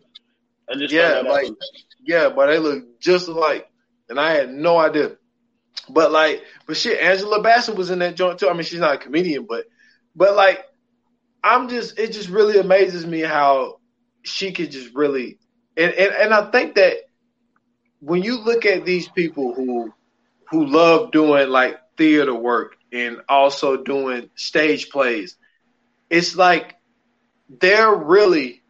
I just yeah, like yeah, but they look just alike, and I had no idea. But like, but shit, Angela Bassett was in that joint too. I mean, she's not a comedian, but but like, I'm just it just really amazes me how she could just really and and, and I think that when you look at these people who who love doing like theater work and also doing stage plays, it's like they're really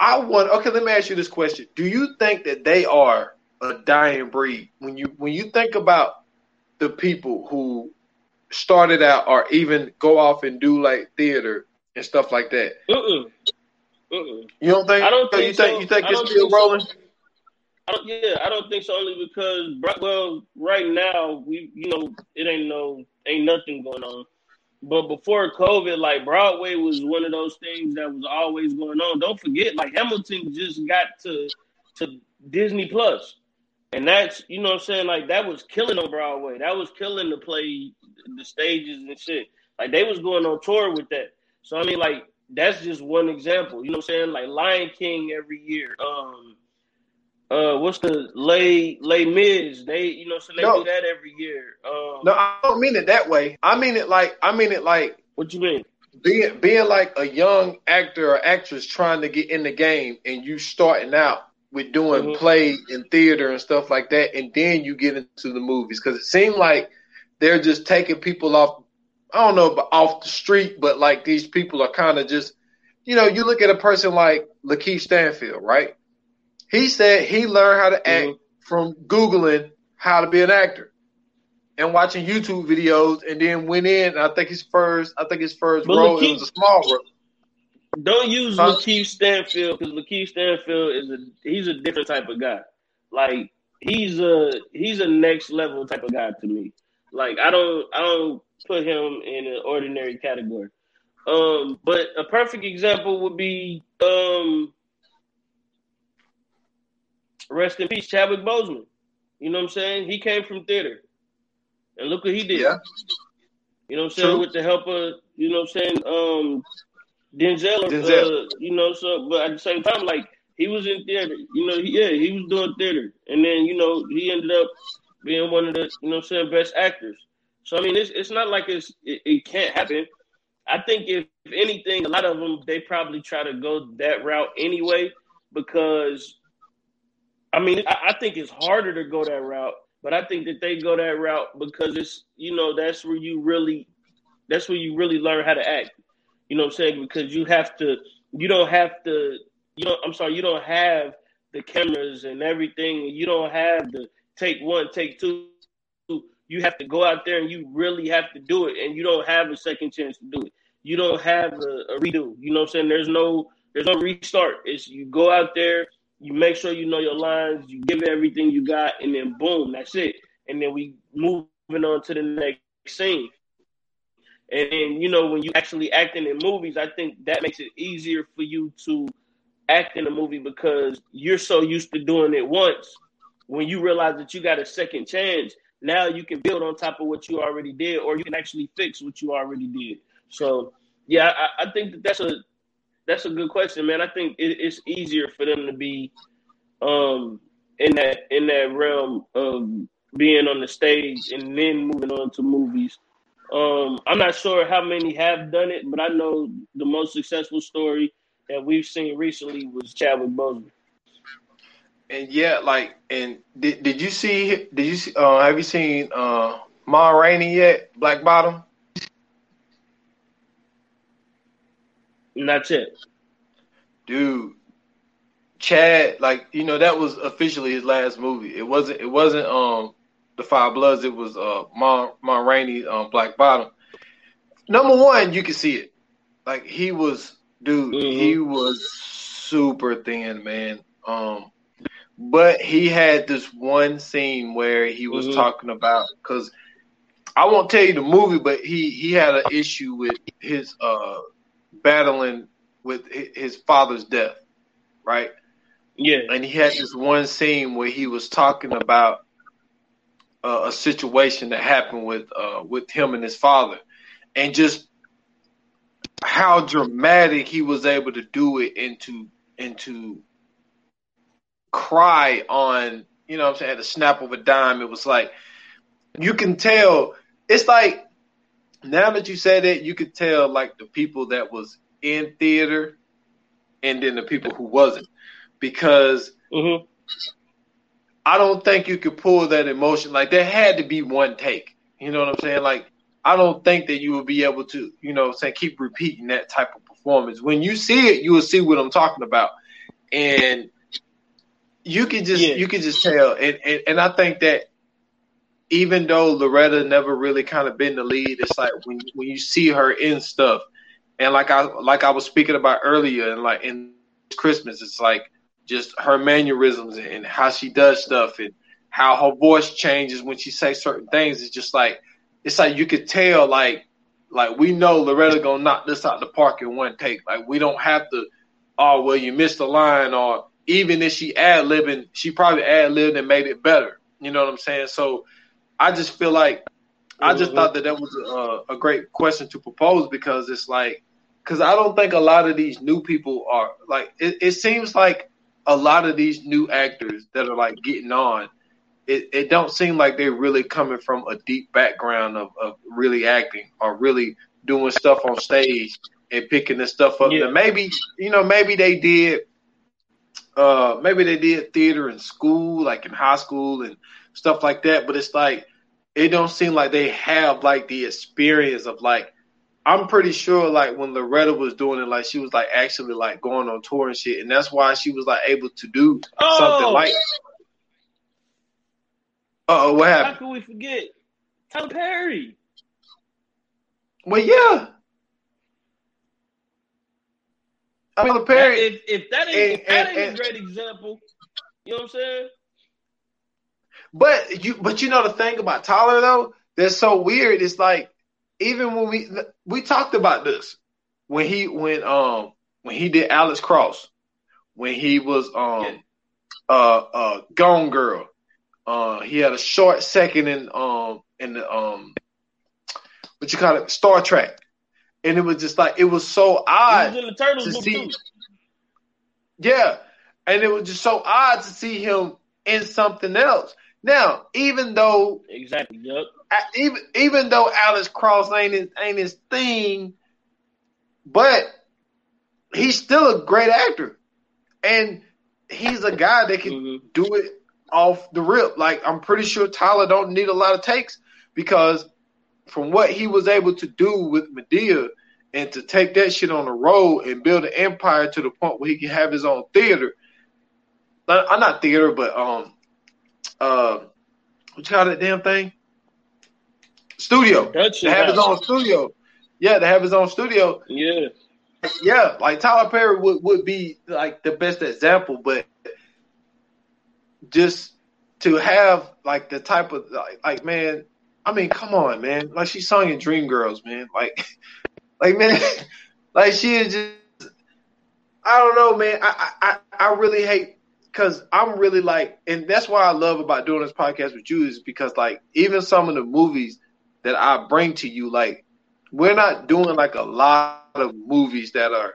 I want okay, let me ask you this question. Do you think that they are a dying breed. When you when you think about the people who started out or even go off and do like theater and stuff like that. You don't think? I don't think you think so. you think it's still rolling? So. I don't, yeah, I don't think so. Only because well, right now we, you know, it ain't no, ain't nothing going on. But before COVID, like Broadway was one of those things that was always going on. Don't forget, like Hamilton just got to to Disney And that's you know what I'm saying, like that was killing on Broadway. That was killing the play the stages and shit. Like they was going on tour with that. So I mean like that's just one example. You know what I'm saying? Like Lion King every year. Um uh what's the lay lay Mis? They you know so they no. do that every year. Um No, I don't mean it that way. I mean it like I mean it like what you mean? Being being like a young actor or actress trying to get in the game and you starting out with doing mm-hmm. play and theater and stuff like that, and then you get into the movies because it seemed like they're just taking people off. I don't know, but off the street, but like these people are kind of just, you know, you look at a person like Lakeith Stanfield, right? He said he learned how to act mm-hmm. from googling how to be an actor and watching YouTube videos, and then went in. I think his first, I think his first but role Lakeith, it was a small role. Don't use huh? Lakeith Stanfield because Lakeith Stanfield is a he's a different type of guy. Like he's a he's a next level type of guy to me. Like I don't I don't put him in an ordinary category. Um, but a perfect example would be um, rest in peace, Chadwick Boseman. You know what I'm saying? He came from theater, and look what he did. Yeah. You know what I'm saying? True. With the help of you know what I'm saying um, Denzel, Denzel. Uh, you know, so but at the same time, like he was in theater, you know, he, yeah, he was doing theater, and then you know he ended up being one of the you know what I'm saying best actors. So I mean, it's it's not like it's it, it can't happen. I think if, if anything, a lot of them they probably try to go that route anyway because I mean I, I think it's harder to go that route, but I think that they go that route because it's you know that's where you really that's where you really learn how to act. You know what I'm saying? Because you have to, you don't have to, you know, I'm sorry, you don't have the cameras and everything. You don't have the take one, take two. You have to go out there and you really have to do it, and you don't have a second chance to do it. You don't have a, a redo. You know what I'm saying? There's no, there's no restart. It's you go out there, you make sure you know your lines, you give everything you got, and then boom, that's it. And then we moving on to the next scene. And then, you know, when you actually acting in movies, I think that makes it easier for you to act in a movie because you're so used to doing it once. When you realize that you got a second chance, now you can build on top of what you already did, or you can actually fix what you already did. So, yeah, I, I think that that's a that's a good question, man. I think it, it's easier for them to be um, in that in that realm of being on the stage and then moving on to movies. Um, I'm not sure how many have done it, but I know the most successful story that we've seen recently was Chadwick Boseman. And yeah, like, and did, did you see? Did you see? Uh, have you seen uh, Ma Rainey yet? Black Bottom. Not it. Dude, Chad, like you know, that was officially his last movie. It wasn't. It wasn't. Um, the Five Bloods. It was uh Ma Ma Rainey, um, Black Bottom. Number one, you can see it. Like he was, dude. Mm-hmm. He was super thin, man. Um, but he had this one scene where he was mm-hmm. talking about because I won't tell you the movie, but he he had an issue with his uh battling with his father's death, right? Yeah. And he had this one scene where he was talking about uh, a situation that happened with uh, with him and his father, and just how dramatic he was able to do it into into cry on you know what I'm saying at the snap of a dime. It was like you can tell. It's like now that you said it, you could tell like the people that was in theater and then the people who wasn't because mm-hmm. I don't think you could pull that emotion. Like there had to be one take. You know what I'm saying? Like I don't think that you will be able to, you know, say keep repeating that type of performance. When you see it, you will see what I'm talking about, and you can just yeah. you can just tell. And, and and I think that even though Loretta never really kind of been the lead, it's like when when you see her in stuff, and like I like I was speaking about earlier, and like in Christmas, it's like just her mannerisms and how she does stuff and how her voice changes when she says certain things. It's just like it's like you could tell like like we know Loretta gonna knock this out the park in one take. Like we don't have to oh well you missed a line or even if she ad libbing, she probably ad libbed and made it better. You know what I'm saying? So I just feel like I just mm-hmm. thought that that was a, a great question to propose because it's like because I don't think a lot of these new people are like it, it seems like a lot of these new actors that are like getting on, it, it don't seem like they're really coming from a deep background of, of really acting or really doing stuff on stage and picking this stuff up. Yeah. maybe you know, maybe they did uh maybe they did theater in school, like in high school and stuff like that, but it's like it don't seem like they have like the experience of like I'm pretty sure like when Loretta was doing it, like she was like actually like going on tour and shit, and that's why she was like able to do oh. something like. Oh, what happened? How can we forget Tyler Perry? Well, yeah. Tyler Perry. If, if that ain't, and, if that ain't and, a great example, you know what I'm saying? But you, but you know the thing about Tyler though, that's so weird. It's like even when we we talked about this when he when um when he did Alex Cross, when he was um yeah. uh uh Gone Girl, uh he had a short second in um in the um what you call it Star Trek, and it was just like it was so odd was to see. Too. Yeah, and it was just so odd to see him in something else. Now, even though exactly, yep. Even even though Alex Cross ain't his, ain't his thing, but he's still a great actor, and he's a guy that can mm-hmm. do it off the rip. Like I'm pretty sure Tyler don't need a lot of takes because from what he was able to do with Madea and to take that shit on the road and build an empire to the point where he can have his own theater. I'm not theater, but um, uh, what you call that damn thing? Studio. To have his own studio. Yeah, to have his own studio. Yeah. Yeah, like Tyler Perry would, would be like the best example, but just to have like the type of like, like man, I mean, come on, man. Like she sung in Dreamgirls, man. Like, [LAUGHS] like man, [LAUGHS] like she is just. I don't know, man. I I I really hate because I'm really like, and that's why I love about doing this podcast with you is because like even some of the movies that I bring to you, like we're not doing like a lot of movies that are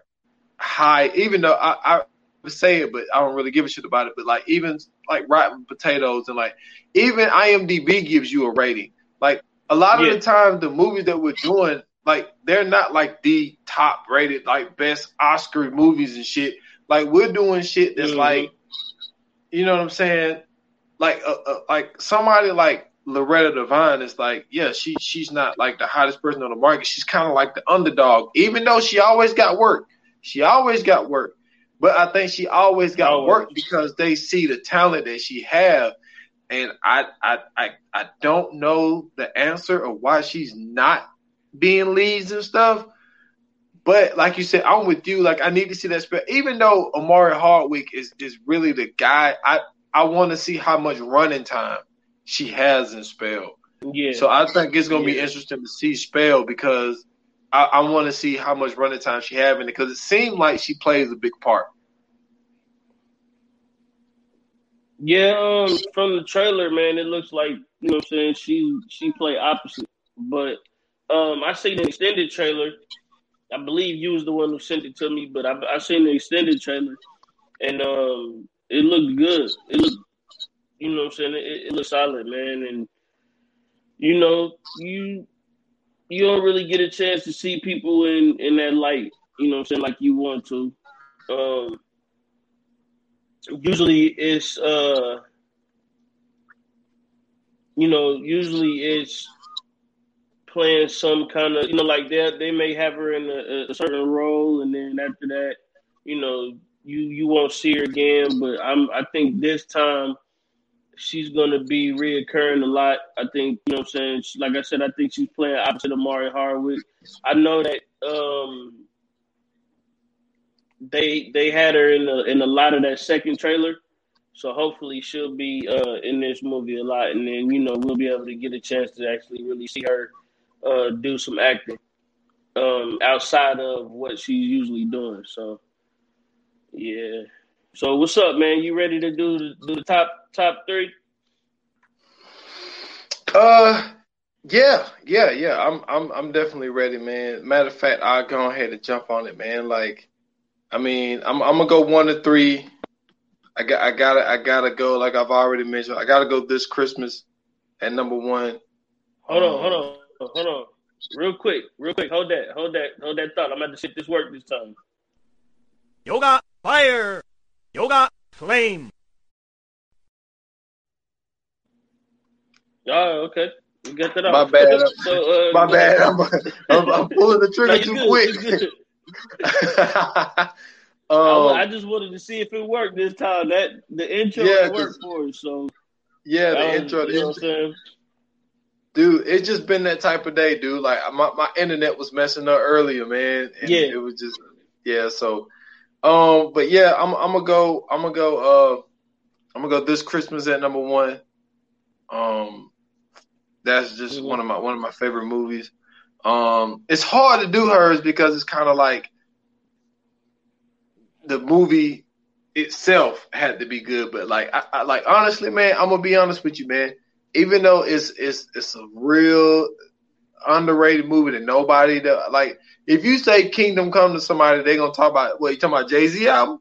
high, even though I, I say it, but I don't really give a shit about it. But like even like Rotten Potatoes and like even IMDb gives you a rating. Like a lot of yeah. the time, the movies that we're doing, like they're not like the top rated, like best Oscar movies and shit. Like we're doing shit that's mm-hmm. like you know what I'm saying? Like, uh, uh, like somebody like Loretta Devine is like, yeah, she she's not like the hottest person on the market. She's kind of like the underdog, even though she always got work. She always got work, but I think she always got always. work because they see the talent that she have, and I I I I don't know the answer of why she's not being leads and stuff. But like you said, I'm with you. Like I need to see that spell. Even though Omari Hardwick is is really the guy, I I want to see how much running time she has in spell. Yeah. So I think it's gonna yeah. be interesting to see spell because I, I want to see how much running time she having it because it seemed like she plays a big part. Yeah, um, from the trailer, man, it looks like you know what I'm saying she she play opposite. But um, I see the extended trailer I believe you was the one who sent it to me, but I I seen the extended trailer, and um, it looked good. It looked, you know, what I'm saying it, it looked solid, man. And you know, you you don't really get a chance to see people in in that light. You know, what I'm saying like you want to. Um, usually it's uh, you know, usually it's playing some kind of you know like they they may have her in a, a, certain role and then after that you know you you won't see her again but i'm i think this time she's gonna be reoccurring a lot. I think you know what i'm saying? She, like i said i think she's playing opposite of Omari Hardwick. I know that um they they had her in a, in a lot of that second trailer so hopefully she'll be uh, in this movie a lot, and then you know we'll be able to get a chance to actually really see her uh, do some acting um, outside of what she's usually doing. So, yeah. So what's up, man? You ready to do the, do the top top three? Uh, yeah, yeah, yeah. I'm I'm I'm definitely ready, man. Matter of fact, I'll go ahead and jump on it, man. Like, I mean, I'm I'm gonna go one to three. I got I gotta I gotta go. Like I've already mentioned, I gotta go this Christmas at number one. Hold on, hold on hold on, real quick, real quick. Hold that, hold that, hold that thought. I'm about to see if this work this time. Yoga fire, yoga flame. Oh, okay. You get that off. My bad. so, uh, [LAUGHS] My bad. I'm, [LAUGHS] I'm, I'm, pulling the trigger too quick. [LAUGHS] um, I, I, just wanted to see if it worked this time. That the intro yeah, worked for us. So yeah, the um, intro. The intro dude, it's just been that type of day, dude. Like my, my internet was messing up earlier, man. yeah, it was just yeah. So, um, but yeah, I'm I'm gonna go. I'm gonna go. Uh, I'm gonna go this Christmas at number one. Um, that's just mm-hmm. one of my one of my favorite movies. Um, it's hard to do hers because it's kind of like the movie itself had to be good, but like I, I like honestly, man, I'm gonna be honest with you, man even though it's it's it's a real underrated movie that nobody that like if you say Kingdom Come to somebody, they're gonna talk about what you talking about Jay Z album.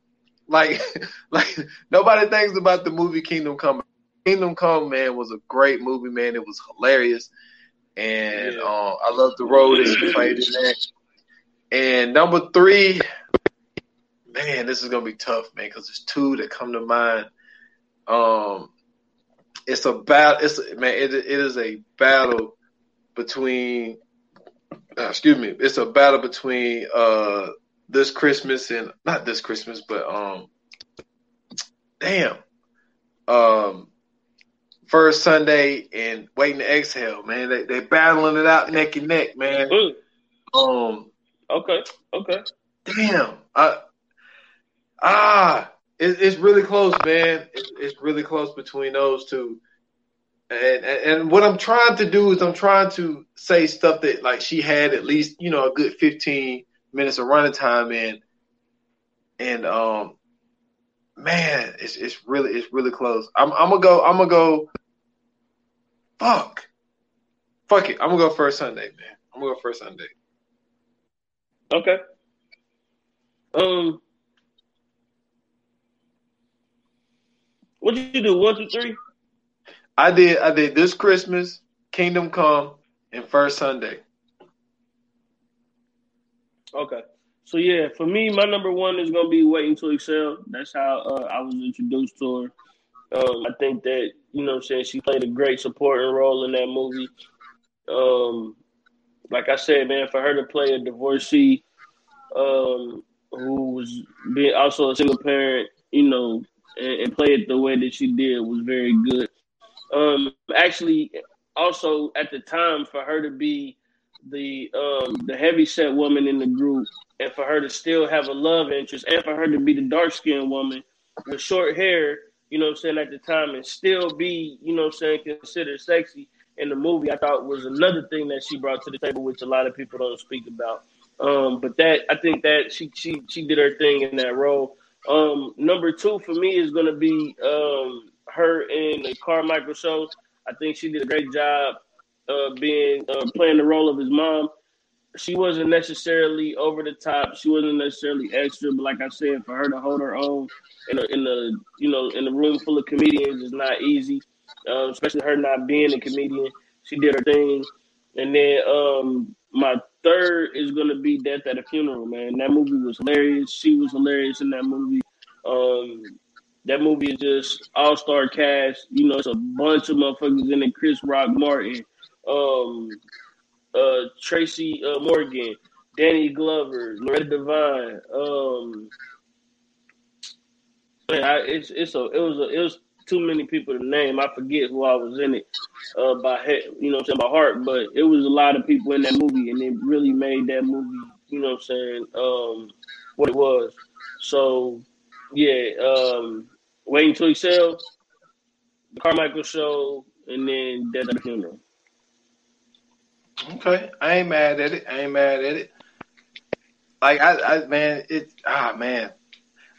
Like [LAUGHS] like nobody thinks about the movie Kingdom Come. Kingdom Come, man, was a great movie, man. It was hilarious, and yeah. uh, I love the role that she played in that. And number three, man, this is gonna be tough, man, because there's two that come to mind. Um, it's a battle. It's a, man, it, it is a battle between. Uh, excuse me. It's a battle between uh this Christmas and not this Christmas, but um, damn, um, first Sunday and waiting to exhale, man. They they battling it out neck and neck, man. Ooh. Um. Okay. Okay. Damn. I, ah, it, it's really close, man. It, it's really close between those two. And, and, and what I'm trying to do is I'm trying to say stuff that like she had at least you know a good 15 minutes of running time in, and um, man, it's it's really it's really close. I'm I'm gonna go. I'm gonna go. Fuck. Fuck it. I'm gonna go first Sunday, man. I'm gonna go first Sunday. Okay. Um, what did you do? One, two, three. I did. I did this Christmas, Kingdom Come, and First Sunday. Okay. So yeah, for me, my number one is gonna be waiting to exhale. That's how uh, I was introduced to her. Um, I think that you know, what I'm saying she played a great supporting role in that movie. Um, like I said, man, for her to play a divorcee, um, who was being also a single parent, you know, and, and play it the way that she did was very good. Um, actually, also at the time, for her to be the um, the heavy set woman in the group, and for her to still have a love interest, and for her to be the dark skinned woman with short hair, you know, what I'm saying at the time, and still be, you know, what I'm saying considered sexy in the movie, I thought was another thing that she brought to the table, which a lot of people don't speak about. Um, but that I think that she she she did her thing in that role. Um, number two for me is to be um, her in the Carmichael show. I think she did a great job uh, being uh, playing the role of his mom. She wasn't necessarily over the top. She wasn't necessarily extra, but like I said, for her to hold her own in a, in a you know in a room full of comedians is not easy. Um, especially her not being a comedian, she did her thing. And then um, my third is gonna be Death at a Funeral. Man, that movie was hilarious. She was hilarious in that movie. Um, that movie is just all star cast. You know, it's a bunch of motherfuckers in it. Chris Rock, Martin, um, uh, Tracy uh, Morgan, Danny Glover, Loretta Devine. Um, man, I, it's it's a it was a it was too many people to name. I forget who I was in it uh, by head, you know, saying by heart, but it was a lot of people in that movie, and it really made that movie, you know, what I'm saying um, what it was. So yeah, um, waiting to exhale, the Carmichael Show, and then Death at the Funeral. Okay, I ain't mad at it. I ain't mad at it. Like I, I man, it ah man,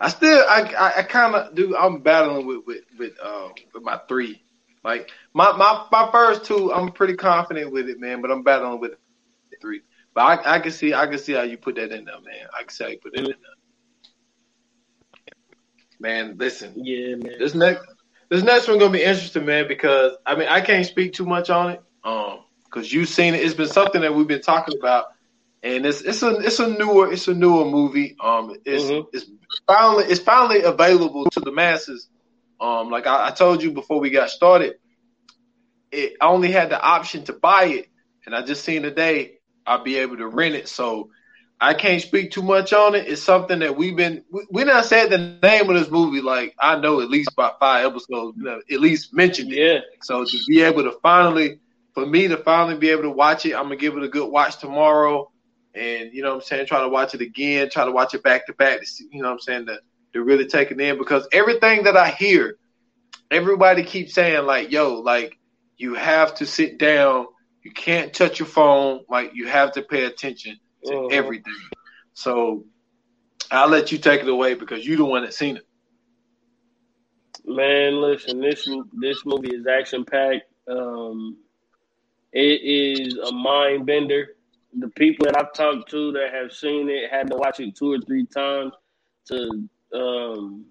I still I I, I kind of do. I'm battling with with with uh with my three. Like my my my first two, I'm pretty confident with it, man. But I'm battling with three. But I I can see I can see how you put that in there, man. I can see how you put that in there. Man, listen. Yeah, man. This next this next one gonna be interesting, man, because I mean I can't speak too much on it. Um, because you've seen it. It's been something that we've been talking about, and it's it's a it's a newer it's a newer movie. Um, it's Mhm. it's finally it's finally available to the masses. Um, like I, I told you before we got started, it I only had the option to buy it, and I just seen today I'll be able to rent it. So I can't speak too much on it. It's something that we've been we, we not said the name of this movie like I know at least about five episodes, you know, at least mentioned it. Yeah, So to be able to finally, for me to finally be able to watch it, I'm gonna give it a good watch tomorrow, and you know what I'm saying, try to watch it again, try to watch it back to back, to see, you know what I'm saying, to, to really take it in because everything that I hear, everybody keeps saying like, yo, like you have to sit down, you can't touch your phone, like you have to pay attention to Mhm. everything. So I'll let you take it away because you're the one that seen it. man. Listen, this this movie is action packed. Um, it is a mind bender. The people that I've talked to that have seen it had to watch it two or three times to um,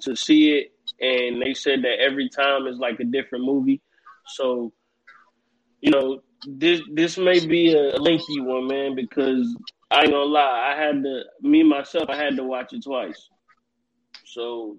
to see it, and they said that every time is like a different movie. So, you know, this this may be a lengthy one, man, because I ain't gonna lie, I had to me myself, I had to watch it twice. So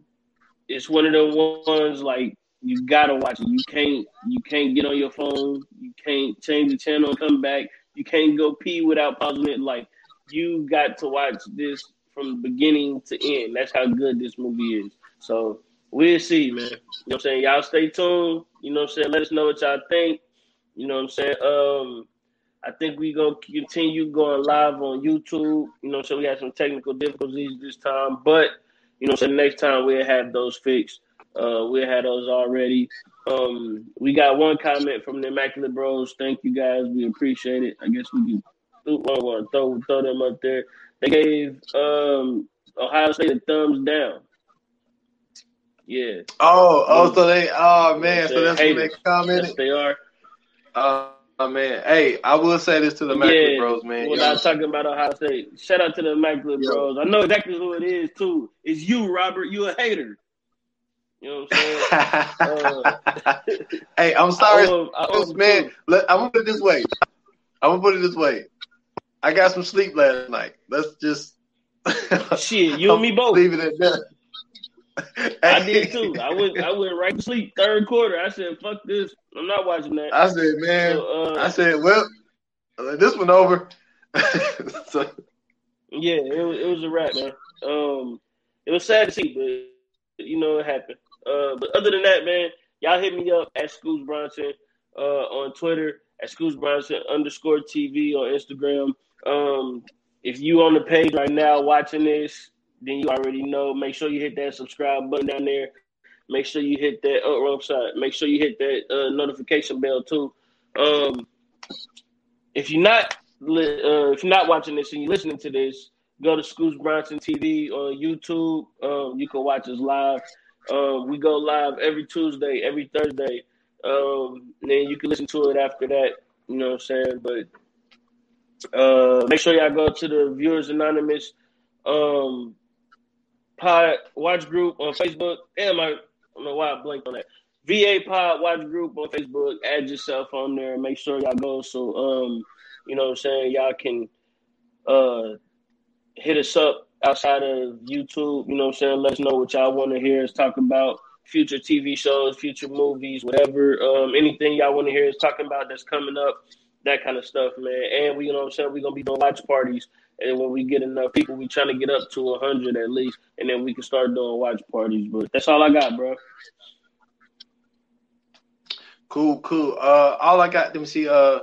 it's one of the ones like you gotta watch it. You can't you can't get on your phone. You can't change the channel and come back. You can't go pee without pausing it. Like you got to watch this from beginning to end. That's how good this movie is. So we'll see, man. You know what I'm saying? Y'all stay tuned. You know what I'm saying? Let us know what y'all think. You know what I'm saying? Um I think we're gonna continue going live on YouTube. You know, so we had some technical difficulties this time, but you know, so next time we'll have those fixed. Uh, we had those already. Um, we got one comment from the Immaculate Bros. Thank you guys. We appreciate it. I guess we can throw, throw, throw them up there. They gave um, Ohio State a thumbs down. Yeah. Oh, oh, so they, oh man, so that's when they commented. Yes, they are. Oh man, hey, I will say this to the Immaculate yeah, Bros, man. I was talking about Ohio State, shout out to the Immaculate Yo. Bros. I know exactly who it is too. It's you, Robert. You a hater. You know what I'm saying? [LAUGHS] hey, I'm sorry, I owe, owe man. Let, I'm gonna put it this way. I'm gonna put it this way. I got some sleep last night. Let's just [LAUGHS] Shit, you and me both. Leave it at that. I did too. I went I went right to sleep third quarter. I said, fuck this. I'm not watching that. I said, man. So, uh, I said, well, this one over. [LAUGHS] so, Yeah, it was, it was a wrap, man. Um, it was sad to see, but you know it happened. Uh, but other than that, man, y'all hit me up at Schools Bronson uh, on Twitter at Schools Bronson underscore TV on Instagram. Um, if you on the page right now watching this, then you already know. Make sure you hit that subscribe button down there. Make sure you hit that oh, wrong side. Make sure you hit that uh, notification bell too. Um, if you're not uh, if you're not watching this and you're listening to this, go to Schools Bronson TV on YouTube. Um, you can watch us live. Um, we go live every Tuesday, every Thursday. Um, then you can listen to it after that. You know what I'm saying? But uh, make sure y'all go to the Viewers Anonymous um, pod watch group on Facebook. Damn, I don't know why I on that. VA Pod Watch Group on Facebook. Add yourself on there. Make sure y'all go. So, um, you know what I'm saying? Y'all can uh, hit us up outside of YouTube. You know what I'm saying? Let us know what y'all want to hear us talk about. Future TV shows, future movies, whatever. Um, anything y'all want to hear us talking about that's coming up. That kind of stuff, man. And we, you know what I'm saying? We're going to be doing watch parties. And when we get enough people, we trying to get up to 100 at least. And then we can start doing watch parties. But that's all I got, bro. cool, cool. Uh, all I got, let me see. Uh,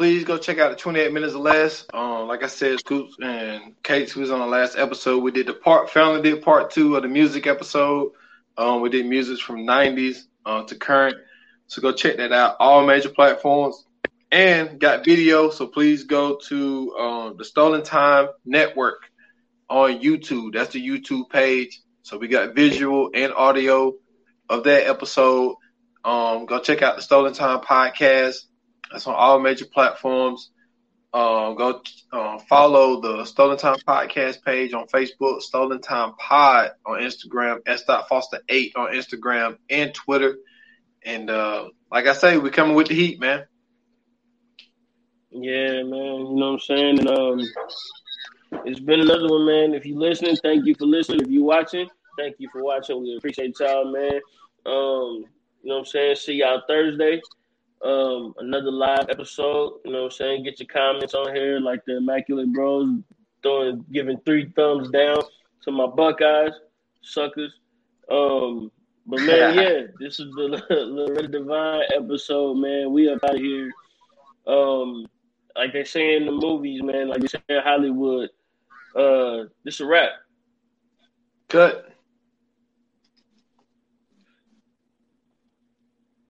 please go check out the 28 minutes or less. Um, like I said, Scoops and Kate, who was on the last episode, we did the part. Family did part two of the music episode. Um, we did music from 90s uh, to current. So go check that out. All major platforms and got video. So please go to um, the Stolen Time Network on YouTube. That's the YouTube page. So we got visual and audio of that episode. Um, go check out the Stolen Time podcast. That's on all major platforms. Um, go uh, follow the Stolen Time podcast page on Facebook, Stolen Time Pod on Instagram, S. Foster eight on Instagram and Twitter. And uh, like I say, we're coming with the heat, man. Yeah, man. You know what I'm saying? And um it's been another one, man. If you listening, thank you for listening. If you watching, thank you for watching. We appreciate y'all, man. Um, you know what I'm saying? See y'all Thursday. Um, another live episode. You know what I'm saying? Get your comments on here, like the Immaculate Bros throwing giving three thumbs down to my Buckeyes, suckers. Um, but man, [LAUGHS] yeah, this is the [LAUGHS] Loretta Devine episode, man. We up out of here. Um, like they say in the movies, man, like they say in Hollywood, uh, this a wrap. Cut.